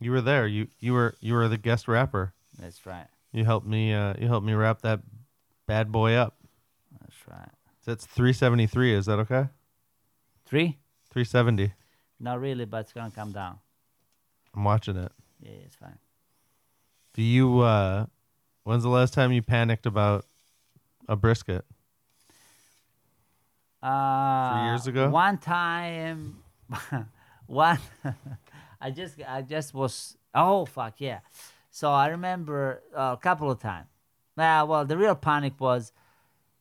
You were there. You you were you were the guest rapper. That's right. You helped me. Uh, you helped me wrap that bad boy up. That's right. That's 373. Is that okay? Three? 370. Not really, but it's gonna come down. I'm watching it. Yeah, it's fine. Do you? uh When's the last time you panicked about a brisket? Uh, years ago? One time, one, I just, I just was. Oh fuck yeah! So I remember uh, a couple of times. Nah, well, the real panic was.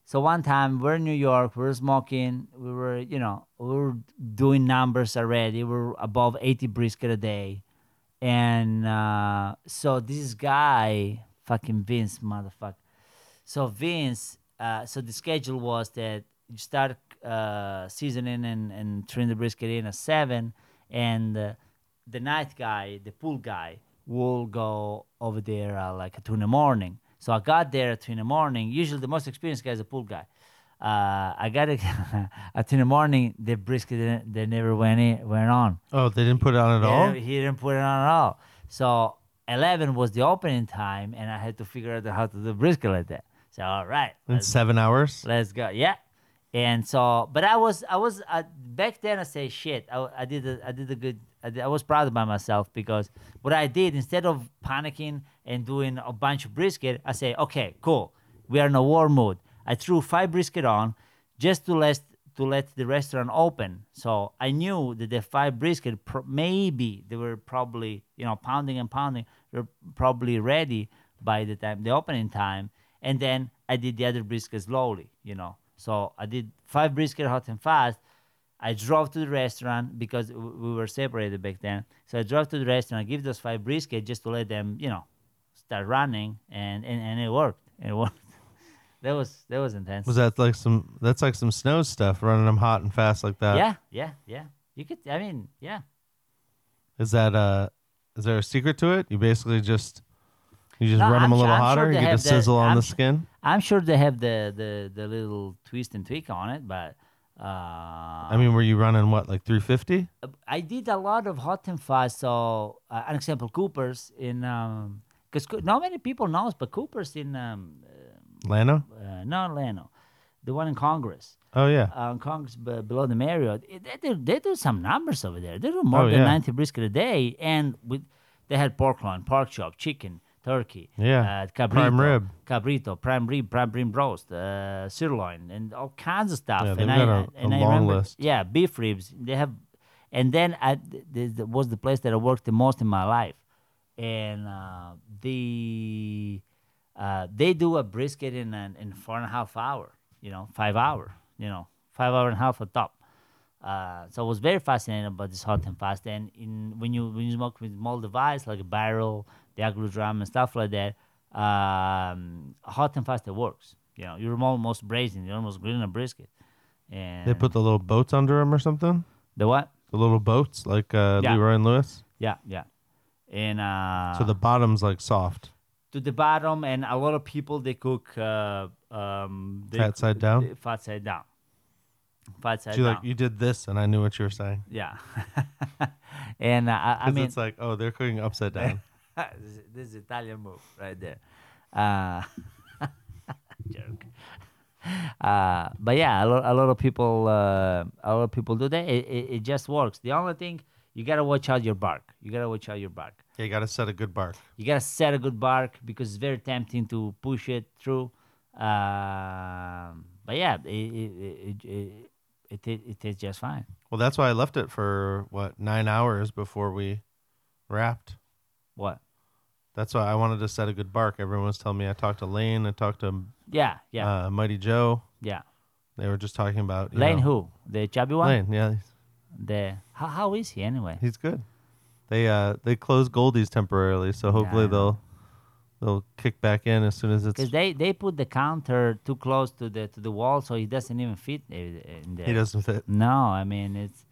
So one time we're in New York, we're smoking, we were, you know, we were doing numbers already. We were above 80 brisket a day. And uh, so this guy, fucking Vince, motherfucker. So Vince, uh, so the schedule was that you start uh, seasoning and, and trim the brisket in at seven, and uh, the night guy, the pool guy, will go over there uh, like at two in the morning. So I got there at two in the morning. Usually the most experienced guy is a pool guy. Uh, I got it at two in the morning. The brisket didn't- they never went in, went on. Oh, they didn't put it on at all. He didn't put it on at all. So 11 was the opening time, and I had to figure out how to do brisket like that. So all right, In seven hours. let's go. Yeah. And so, but I was, I was uh, back then. I say shit. I, I did, a, I did a good. I, did, I was proud of by myself because what I did instead of panicking and doing a bunch of brisket, I say, okay, cool. We are in a war mood. I threw five brisket on just to let to let the restaurant open. So I knew that the five brisket pr- maybe they were probably you know pounding and pounding. They're probably ready by the time the opening time. And then I did the other brisket slowly, you know. So I did five brisket hot and fast. I drove to the restaurant because we were separated back then. So I drove to the restaurant, I give those five brisket just to let them, you know, start running, and and, and it worked. It worked. that was that was intense. Was that like some? That's like some snow stuff, running them hot and fast like that. yeah, yeah, yeah. You could. I mean, yeah. Is that uh? Is there a secret to it? You basically just you just No, run them I'm a little sure hotter. you get the- sizzle on I'm the skin. I'm sure they have the the the little twist and tweak on it, but. Uh, I mean, were you running what like 350? I did a lot of hot and fast. So, uh, an example, Cooper's in um, because not many people knows, but Cooper's in um, Llano? uh, not Llano, the one in Congress, Oh yeah. uh, Congress b- below the Marriott. It- They do, they do some numbers over there. They do more Oh, than yeah. ninety brisket a day, and with they had pork loin, pork chop, chicken, turkey, Yeah. uh, cabrito, Prime rib. cabrito, prime rib, prime rib roast, uh, sirloin, and all kinds of stuff. Yeah, and they've I, got a- and a I long remember, list. Yeah, beef ribs. They have, and then I, th- was the place that I worked the most in my life, and uh, the uh, they do a brisket in an, in four and a half hour. You know, five hour. You know, five hour and a half a top. Uh, so I was very fascinated about this hot and fast. And in when you when you smoke with small device like a barrel, the agro drum and stuff like that, um, hot and fast it works. You know, you're almost braising, you're almost grilling a brisket. And They put the little boats under them or something. the what? The little boats like uh, Yeah. Leroy and Lewis. Yeah, yeah. And uh, So the bottom's like soft. to the bottom, and a lot of people they cook uh, um, they Fat side cook- down? Fat side down. Fat side You down. like you did this, and I knew what you were saying. yeah. and uh, I, mean, it's like, oh, they're cooking upside down. this, is- Italian move right there. Uh, joke. Uh, but yeah, a lot, a lot of people, uh, a lot of people do that. It, it, it just works. The only thing you gotta watch out your bark. You gotta watch out your bark. yeah, you got to set a good bark. You gotta set a good bark because it's very tempting to push it through. Um, but yeah, it it, it, it, it, it, it tastes just fine. Well, that's why I left it for what nine hours before we wrapped. What? That's why I wanted to set a good bark. Everyone was telling me. I talked to Lane. I talked to Yeah, yeah, uh, Mighty Joe. yeah. They were just talking about you Lane know- who? The chubby one? Lane, yeah, The how, how is he anyway? he's good. They uh they closed Goldee's temporarily, so hopefully know. they'll they'll kick back in as soon as it's. Because they, they put the counter too close to the to the wall, so he doesn't even fit i- in there. He doesn't fit. No, I mean it's.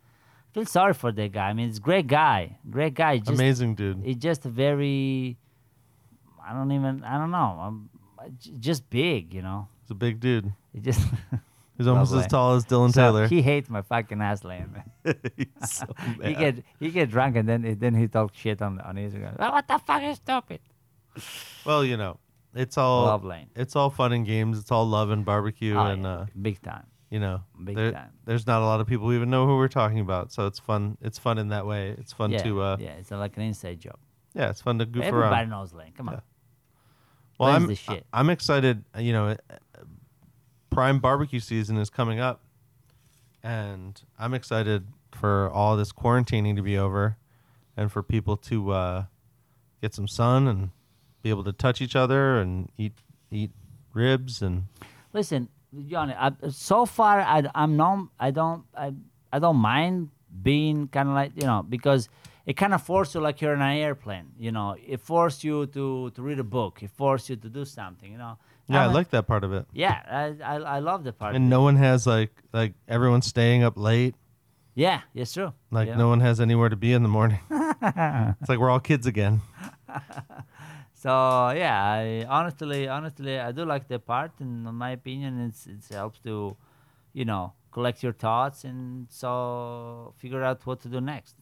I feel sorry for that guy. I mean, it's a great guy, great guy. Just, Amazing dude. It's just a very. I don't even. I don't know. I'm j- just big, you know. He's a big dude. It just. He's almost as tall as Dylan So Taylor. he hates my fucking ass lane, man. So he get he get drunk and then then he talk shit on on Instagram. Oh, what the fuck is stupid? Well, you know, it's all Love lane. it's all fun and games. It's all love and barbecue, Oh, and yeah, uh, big time. you know, Big there- time. there's not a lot of people who even know who we're talking about. So it's fun. It's fun in that way. It's fun yeah, to uh, yeah, it's like an inside job. yeah, it's fun to goof Everybody around. Everybody knows Lane. Come on. Yeah. Well, I'm the shit. I- I'm excited. You know, uh, prime barbecue season is coming up, and I'm excited for all this quarantining to be over, and for people to uh, get some sun and be able to touch each other and eat eat ribs and Listen, Johnny. I, so far, I, I'm not. I don't. I, I don't mind being kind of like you know because it kind of forces you like you're in an airplane. You know, it forces you to to read a book. It forces you to do something. You know. yeah, I I'm a- like that part of it. Yeah, I, I I love the part. And no one has like like everyone's staying up late. yeah, it's true. Like yeah. no one has anywhere to be in the morning. it's like we're all kids again. So yeah, I honestly, honestly, I do like the part, and in my opinion, it's it helps to, you know, collect your thoughts and so figure out what to do next.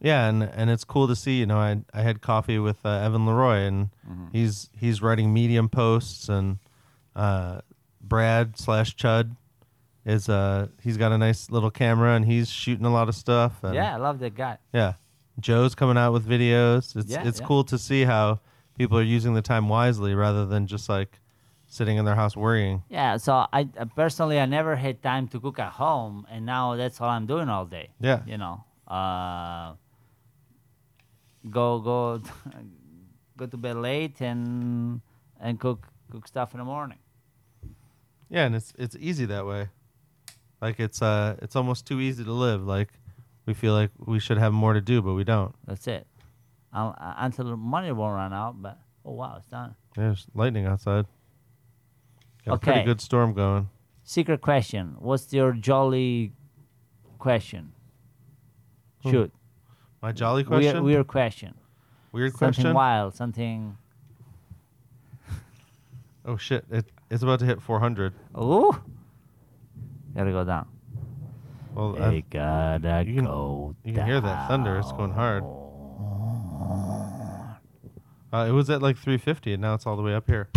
Yeah, and and it's cool to see. You know, I I had coffee with uh, Evan Leroy, and Mm-hmm. he's he's writing Medium posts, and uh, Brad slash Chud is uh he's got a nice little camera, and he's shooting a lot of stuff. And yeah, I love that guy. yeah. Joe's coming out with videos. It's Yeah, it's yeah. cool to see how people are using the time wisely rather than just like sitting in their house worrying. Yeah, so I uh, personally I never had time to cook at home, and now that's all I'm doing all day. Yeah. You know, uh, go go go to bed late and and cook cook stuff in the morning. Yeah, and it's it's easy that way. Like it's uh it's almost too easy to live. Like we feel like we should have more to do, but we don't. That's it. I'll, uh, until the money won't run out, but oh wow, it's done. There's lightning outside. Got a Okay. pretty good storm going. Secret question. What's your jolly question? Hmm. Shoot. My jolly question. Weird, weird question. Weird Something question. wild. Something. Oh shit! It, it's about to hit 400. Ooh. Gotta go down. Well, I've- gotta you can- go you can hear that thunder. It's going hard. uh, it was at like 350, and now it's all the way up here.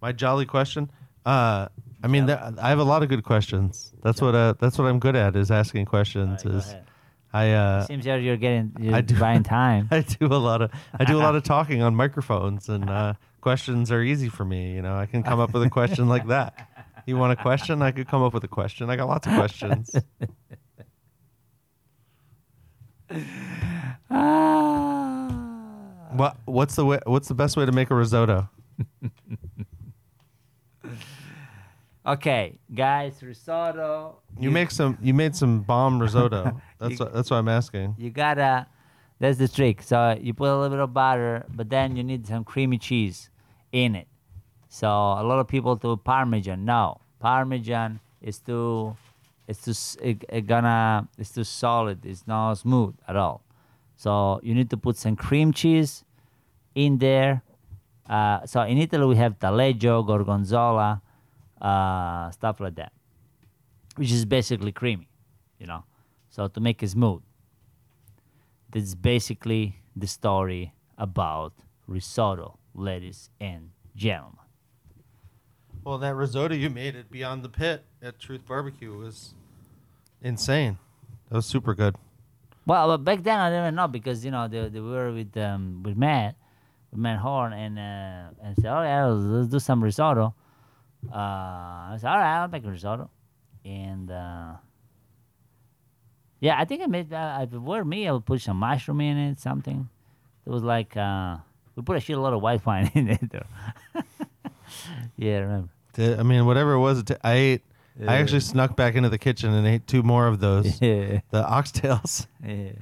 My jolly question. Uh, I mean, th- I have a lot of good questions. That's what uh, that's what I'm good at is asking questions. Alright, go is. I uh, Seems that you're getting you're I do- buying time. I do a lot of I do a lot of talking on microphones, and uh, questions are easy for me. You know, I can come up with a question like that. You want a question? I could come up with a question. I got lots of questions. Ah. what What's the way, What's the best way to make a risotto? Okay, guys, risotto. You make some. You made some bomb risotto. That's You- what, that's what I'm asking. You gotta. That's the trick. So you put a little bit of butter, but then you need some creamy cheese in it. So a lot of people do Parmesan. No, Parmesan is too. It's too. It, it gonna. It's too solid. It's not smooth at all. So you need to put some cream cheese in there. Uh, so in Italy we have taleggio, gorgonzola, uh, stuff like that, which is basically creamy, you know. So to make it smooth. This is basically the story about risotto, ladies and gentlemen. Well, that risotto you made at Beyond the Pit at Truth Barbecue was insane. That was super good. Well, but back then I didn't know because you know they, they were with um, with Matt, with Matt Horn, and uh, and said, "Oh yeah, let's, let's do some risotto." Uh, I said, "All right, I'll make a risotto," and uh, yeah, I think I made. Uh, if it were me, I would put some mushroom in it, something. It was like uh, we put a shit load of white wine in it. Though. yeah, I remember. I mean, whatever it was, I ate. I actually snuck back into the kitchen and ate two more of those. Yeah, The oxtails. yeah.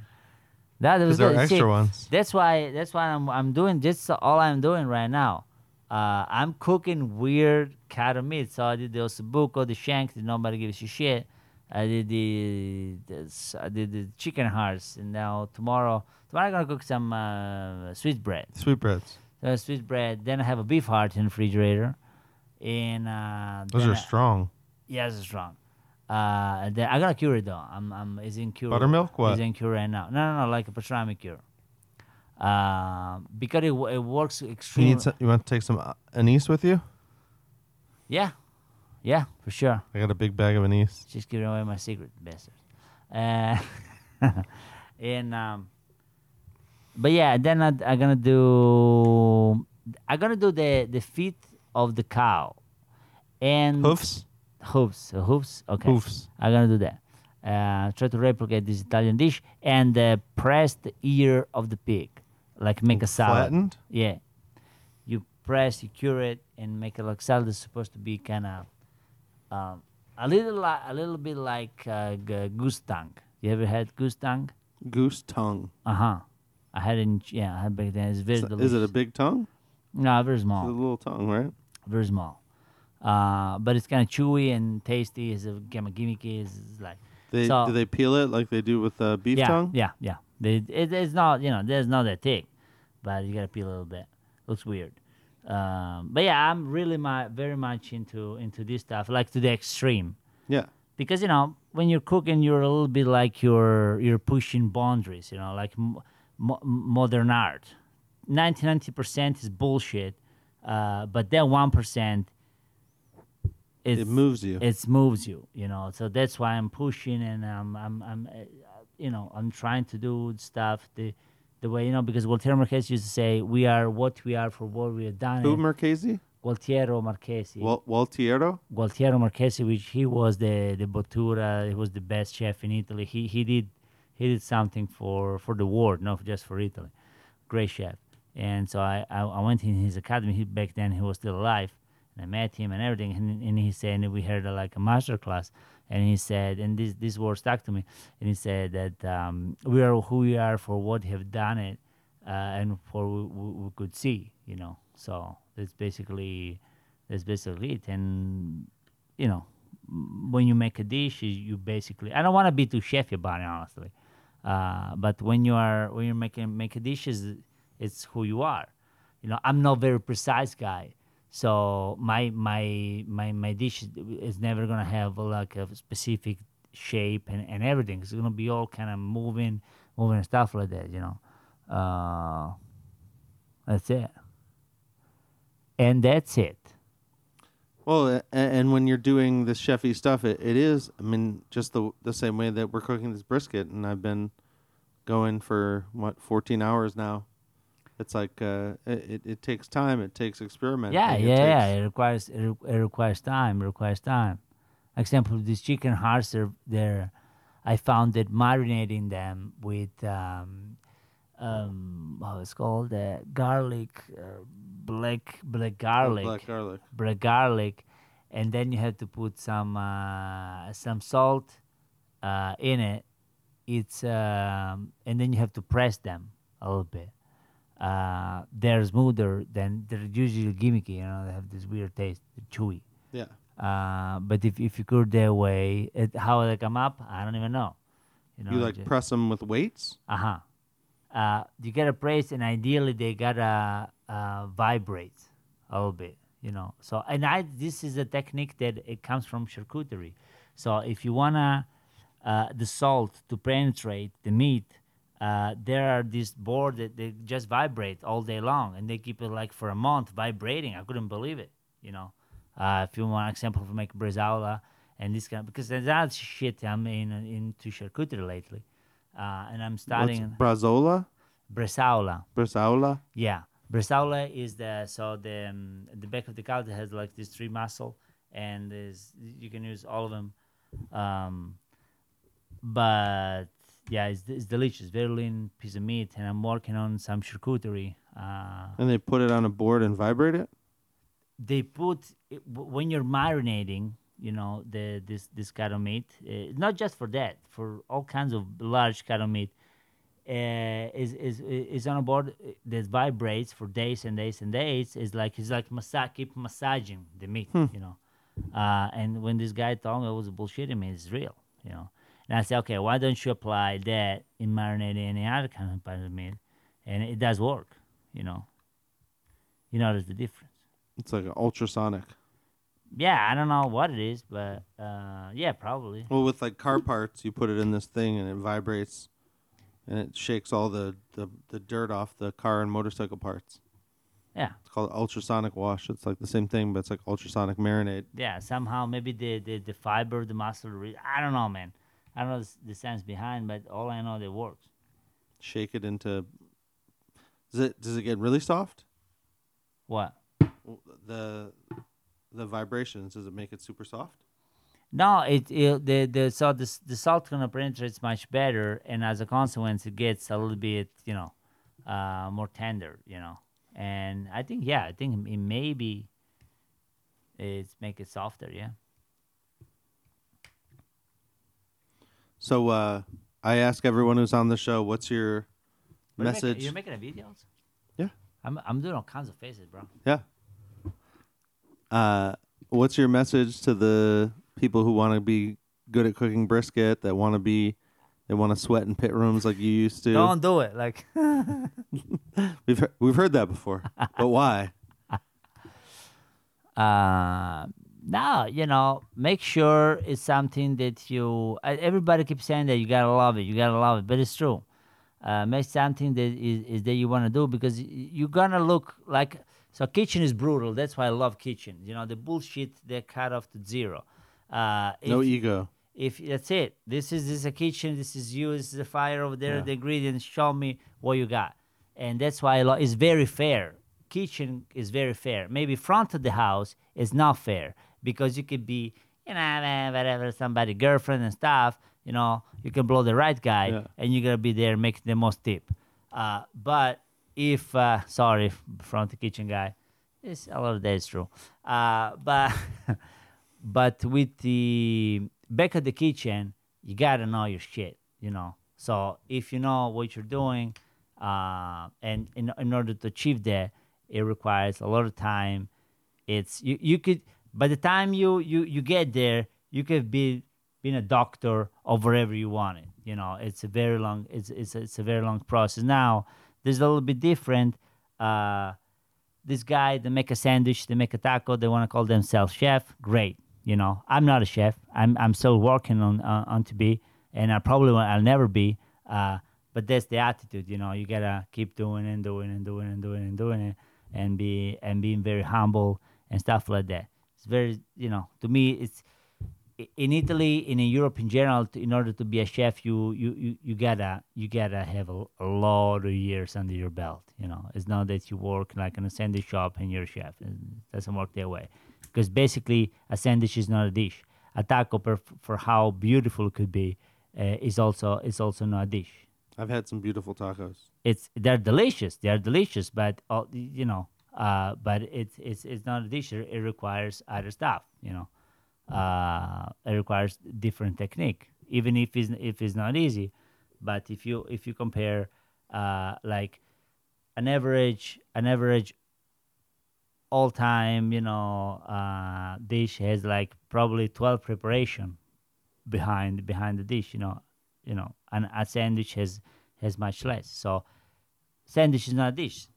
That was there extra See, ones. That's why. That's why I'm. I'm doing just all I'm doing right now. Uh, I'm cooking weird cut of meat. So I did the ossobuco, the shank that nobody gives a shit. I did the, I did the chicken hearts, and now tomorrow, tomorrow I'm gonna cook some uh, sweet bread. Sweetbreads. So sweet bread. Then I have a beef heart in the refrigerator, and uh, Those are I- strong. Yes, it's strong. Uh, then I gotta cure it though. I'm, I'm, it's in cure. Buttermilk? What? It's in cure right now. No, no, no, like a pastrami cure. Um, because it, it works You extremely. need some, you want to take some uh, anise with you? yeah, yeah, for sure. I got a big bag of anise. Just giving away my secret, bastard. Uh, and um, but yeah, then I, I'm gonna do. I'm gonna do the the feet of the cow, and Hoofs? hoofs, So hooves. Okay. Hoofs. I'm gonna do that. Uh, try to replicate this Italian dish and press the ear of the pig, like make a salad. Flattened? Yeah. You press, you cure it, and make it like salad. It's supposed to be kind of um, a little, li- a little bit like uh, g- goose tongue. You ever had goose tongue? Goose tongue. Uh huh. I had it. In, yeah, I had back then. It's very Is delicious. it a big tongue? No, very small. It's a little tongue, right? Very small. Uh, but it's kind of chewy and tasty. It's a kind of gimmicky. It's, it's like They So- do they peel it like they do with uh, beef yeah, tongue? Yeah, yeah. They, it, it's not, you know, there's not that thick, but you gotta peel a little bit. Looks weird. Um, but yeah, I'm really my, very much into into this stuff, like to the extreme, Yeah. because you know when you're cooking, you're a little bit like you're you're pushing boundaries, you know, like mo- modern art. 90 percent is bullshit, uh, but that one percent. It moves you. It moves you, you know. So that's why I'm pushing and I'm, I'm, I'm, you know, I'm trying to do stuff the, the way you know because Gualtiero Marchesi used to say, "We are what we are for what we have done." Who And Marchesi? Gualtiero Marchesi. Wal- Waltiero? Gualtiero Marchesi, which he was the the Bottura, he was the best chef in Italy. He he did he did something for for the world, not just for Italy. Great chef. And so I, I, I went in his academy. He, back then he was still alive, and I met him and everything. And, and he said, and we had a, like a master class. And he said, and this this word stuck to me. And he said that um, we are who we are for what we have done it, uh, and for we, we, we could see, you know. So that's basically that's basically it. And you know, when you make a dish, you, basically I don't want to be too chefy about it, honestly. Uh, but when you are when you're making make a dishes, it's who you are. You know, I'm not very precise guy, so my my my my dish is never gonna have like a specific shape and, and everything. It's gonna be all kind of moving, moving and stuff like that. You know, uh, that's it, and that's it. Well, and when you're doing this chefy stuff, it, it is. I mean, just the the same way that we're cooking this brisket, and I've been going for what 14 hours now. It's like uh, it, it, takes time. It takes experiment. Yeah, it yeah, yeah. It requires it, re- it requires time. It requires time. Example, these chicken hearts are there. I found that marinating them with um, um, how it's called uh, garlic, uh, black black garlic, Black garlic. black garlic, and then you have to put some uh, some salt uh, in it. It's um, and then you have to press them a little bit. Uh, they're smoother than they're usually gimmicky. You know, they have this weird taste, they're chewy. Yeah. Uh, but if if you cook their way, it, how they come up, I don't even know. You know, You like ju- press them with weights? uh-huh. Uh You gotta press, and ideally they gotta uh, vibrate a little bit. You know. So, and I this is a technique that it comes from charcuterie. So if you wanna uh, the salt to penetrate the meat, uh, there are these boards that they just vibrate all day long, and they keep it like for a month vibrating. I couldn't believe it. You know. Uh, if you want an example for make bresaola and this kind, because there's that shit I'm in into charcuterie lately, uh, and I'm What's starting brazola? bresaola. Brasaola? Yeah, bresaola is the so the um, the back of the cow that has like these three muscle, and is you can use all of them. Um, but yeah, it's, it's delicious, very lean piece of meat, and I'm working on some charcuterie. Uh, And they put it on a board and vibrate it? they put it, when you're marinating you know the this this kind of meat uh, not just for that for all kinds of large kind of meat uh, is is is on a board uh, that vibrates for days and days and days is like it's like keep massaging the meat you know uh, and when this guy told me it was bullshitting me it's real you know and I said okay why don't you apply that in marinating any other kind of part of meat and it does work you know you notice the difference It's like an ultrasonic. yeah, I don't know what it is, but uh, yeah, probably. Well, with like car parts, you put it in this thing and it vibrates, and it shakes all the the, the dirt off the car and motorcycle parts. Yeah, It's called ultrasonic wash. It's like the same thing, but it's like ultrasonic marinade. yeah. Somehow, maybe the the, the fiber, the muscle. Re- I don't know, man. I don't know the, science behind, but all I know that it works. Shake it into. Does it does it get really soft? What? The the vibrations does it make it super soft? No, it, it the the so the the salt gonna penetrates much better, and as a consequence, it gets a little bit you know uh, more tender, you know. And I think yeah, I think it maybe it's make it softer, yeah. So uh, I ask everyone who's on the show, what's your What are you making- message? You're making a videos? Yeah. I'm I'm doing all kinds of faces, bro. Yeah. Uh, what's your message to the people who want to be good at cooking brisket? That want to be, they want to sweat in pit rooms like you used to. Don't do it. Like We've he- we've heard that before, but why? uh no, you know, make sure it's something that you. Everybody keeps saying that you gotta love it, you gotta love it, but it's true. Uh, make something that is, is that you want to do because you're gonna look like. So kitchen is brutal. That's why I love kitchen. You know, the bullshit they cut off to zero. Uh, No if- ego. if that's it this is this is a kitchen this is you this is a fire over there Yeah. the ingredients show me what you got and that's why I lo- it's very fair kitchen is very fair maybe front of the house is not fair because you could be you know whatever somebody girlfriend and stuff you know you can blow the right guy Yeah. and you're gonna be there making the most tip. Uh, but if uh, sorry front the kitchen guy it's a lot of that is true. Uh, but but with the back of the kitchen you gotta know your shit you know. So if you know what you're doing uh, and in, in order to achieve that it requires a lot of time. It's you, you could by the time you, you you get there you could be being a doctor or wherever you want it you know? It's a very long it's it's, it's a very long process. Now there's a little bit different. Uh, this guy they make a sandwich they make a taco they want to call themselves chef. Great you know? I'm not a chef. I'm, I'm still working on, on on to be and i probably will i'll never be. Uh, but that's the attitude you know? You gotta keep doing and doing and doing and doing and doing it and be and being very humble and stuff like that it's very you know to me it's in Italy in Europe in general, in order to be a chef, you you, you, you gotta you gotta have a, a lot of years under your belt. You know, it's not that you work like in a sandwich shop and you're a chef. It doesn't work that way. Because basically, a sandwich is not a dish. A taco, per, for how beautiful it could be, uh, is also is also not a dish. I've had some beautiful tacos. It's they're delicious. They're delicious, but uh, you know, uh, but it's it's it's not a dish. It requires other stuff. You know uh, it requires different technique, even if it's if it's not easy. But if you if you compare uh, like an average an average all time you know uh, dish has like probably twelve preparation behind behind the dish. You know, you know, and a sandwich has has much less. So sandwich is not a dish.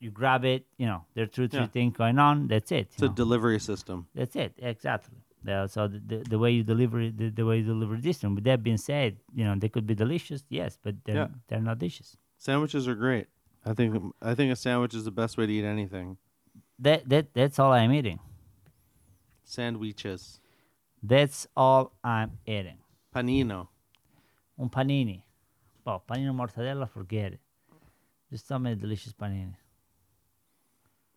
You grab it, you know, there are two, three Yeah. things going on. That's it. It's you a delivery system. That's it, exactly. Yeah, so the, the, the way you deliver it, the, the way you deliver this one. With that being said, you know they could be delicious, yes, but they're Yeah. they're not dishes. Sandwiches are great. I think I think a sandwich is the best way to eat anything. That that that's all I'm eating. Sandwiches. That's all I'm eating. Panino. Un panini. Oh, panino mortadella, forget it. Just so many delicious panini.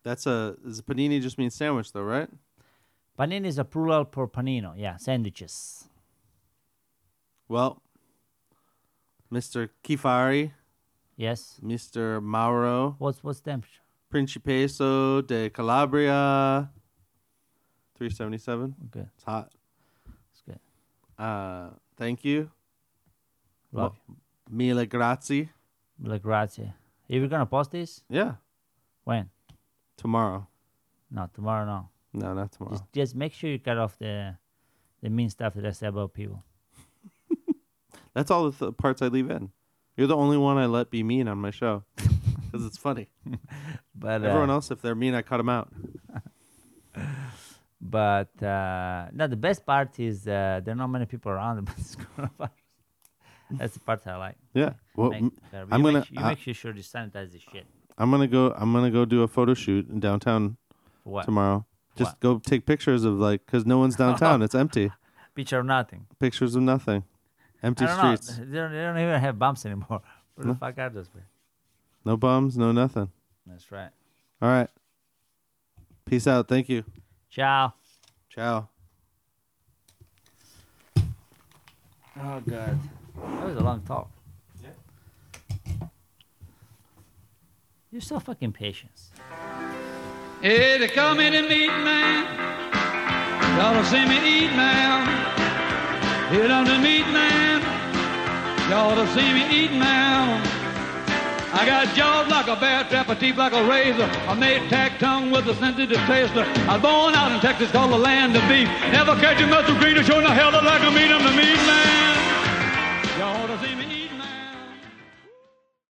That's a is a panini just means sandwich though, right? Panini is a plural for panino. Yeah, sandwiches. Well, Mr. Kifari, Yes. Mr. Mauro, What's what's temperature? Principeso de Calabria, 377. Okay, It's hot. it's good. Uh, thank you. Love Mille grazie. Like grazie. Are you gonna post this? Yeah, When? Tomorrow. No, tomorrow. No. No, not tomorrow. Just just make sure you cut off the the mean stuff that I say about people. That's all the th- parts I leave in. You're the only one I let be mean on my show because it's funny. But Everyone uh, else, if they're mean, I cut them out. But uh, no, the best part is uh, there are not many people around. But it's coronavirus. That's the part I like. Yeah. Well, Make. I'm you gonna- Make, you I- make sure to sanitize the shit. I'm gonna go. I'm gonna go do a photo shoot in downtown what? tomorrow. Just What? go take pictures of like, cause no one's downtown. it's empty. Picture of nothing. Pictures of nothing. Empty I don't streets. know. They don't, they don't even have bumps anymore. Where the fuck are those? man? No bums. No nothing. That's right. All right. Peace out. Thank you. Ciao. Ciao. Oh god, that was a long talk. You're so fucking patient. Hey, they call me the meat man. Y'all see me eat now. Hit on the meat man. Y'all see me eat now. I got jaws like a bear trap, a teeth like a razor. I made tack tongue with a sensitive taster. I was born out in Texas, called the land of beef. Never catch a muscle green or showing the hell up like a meat. I'm the meat man.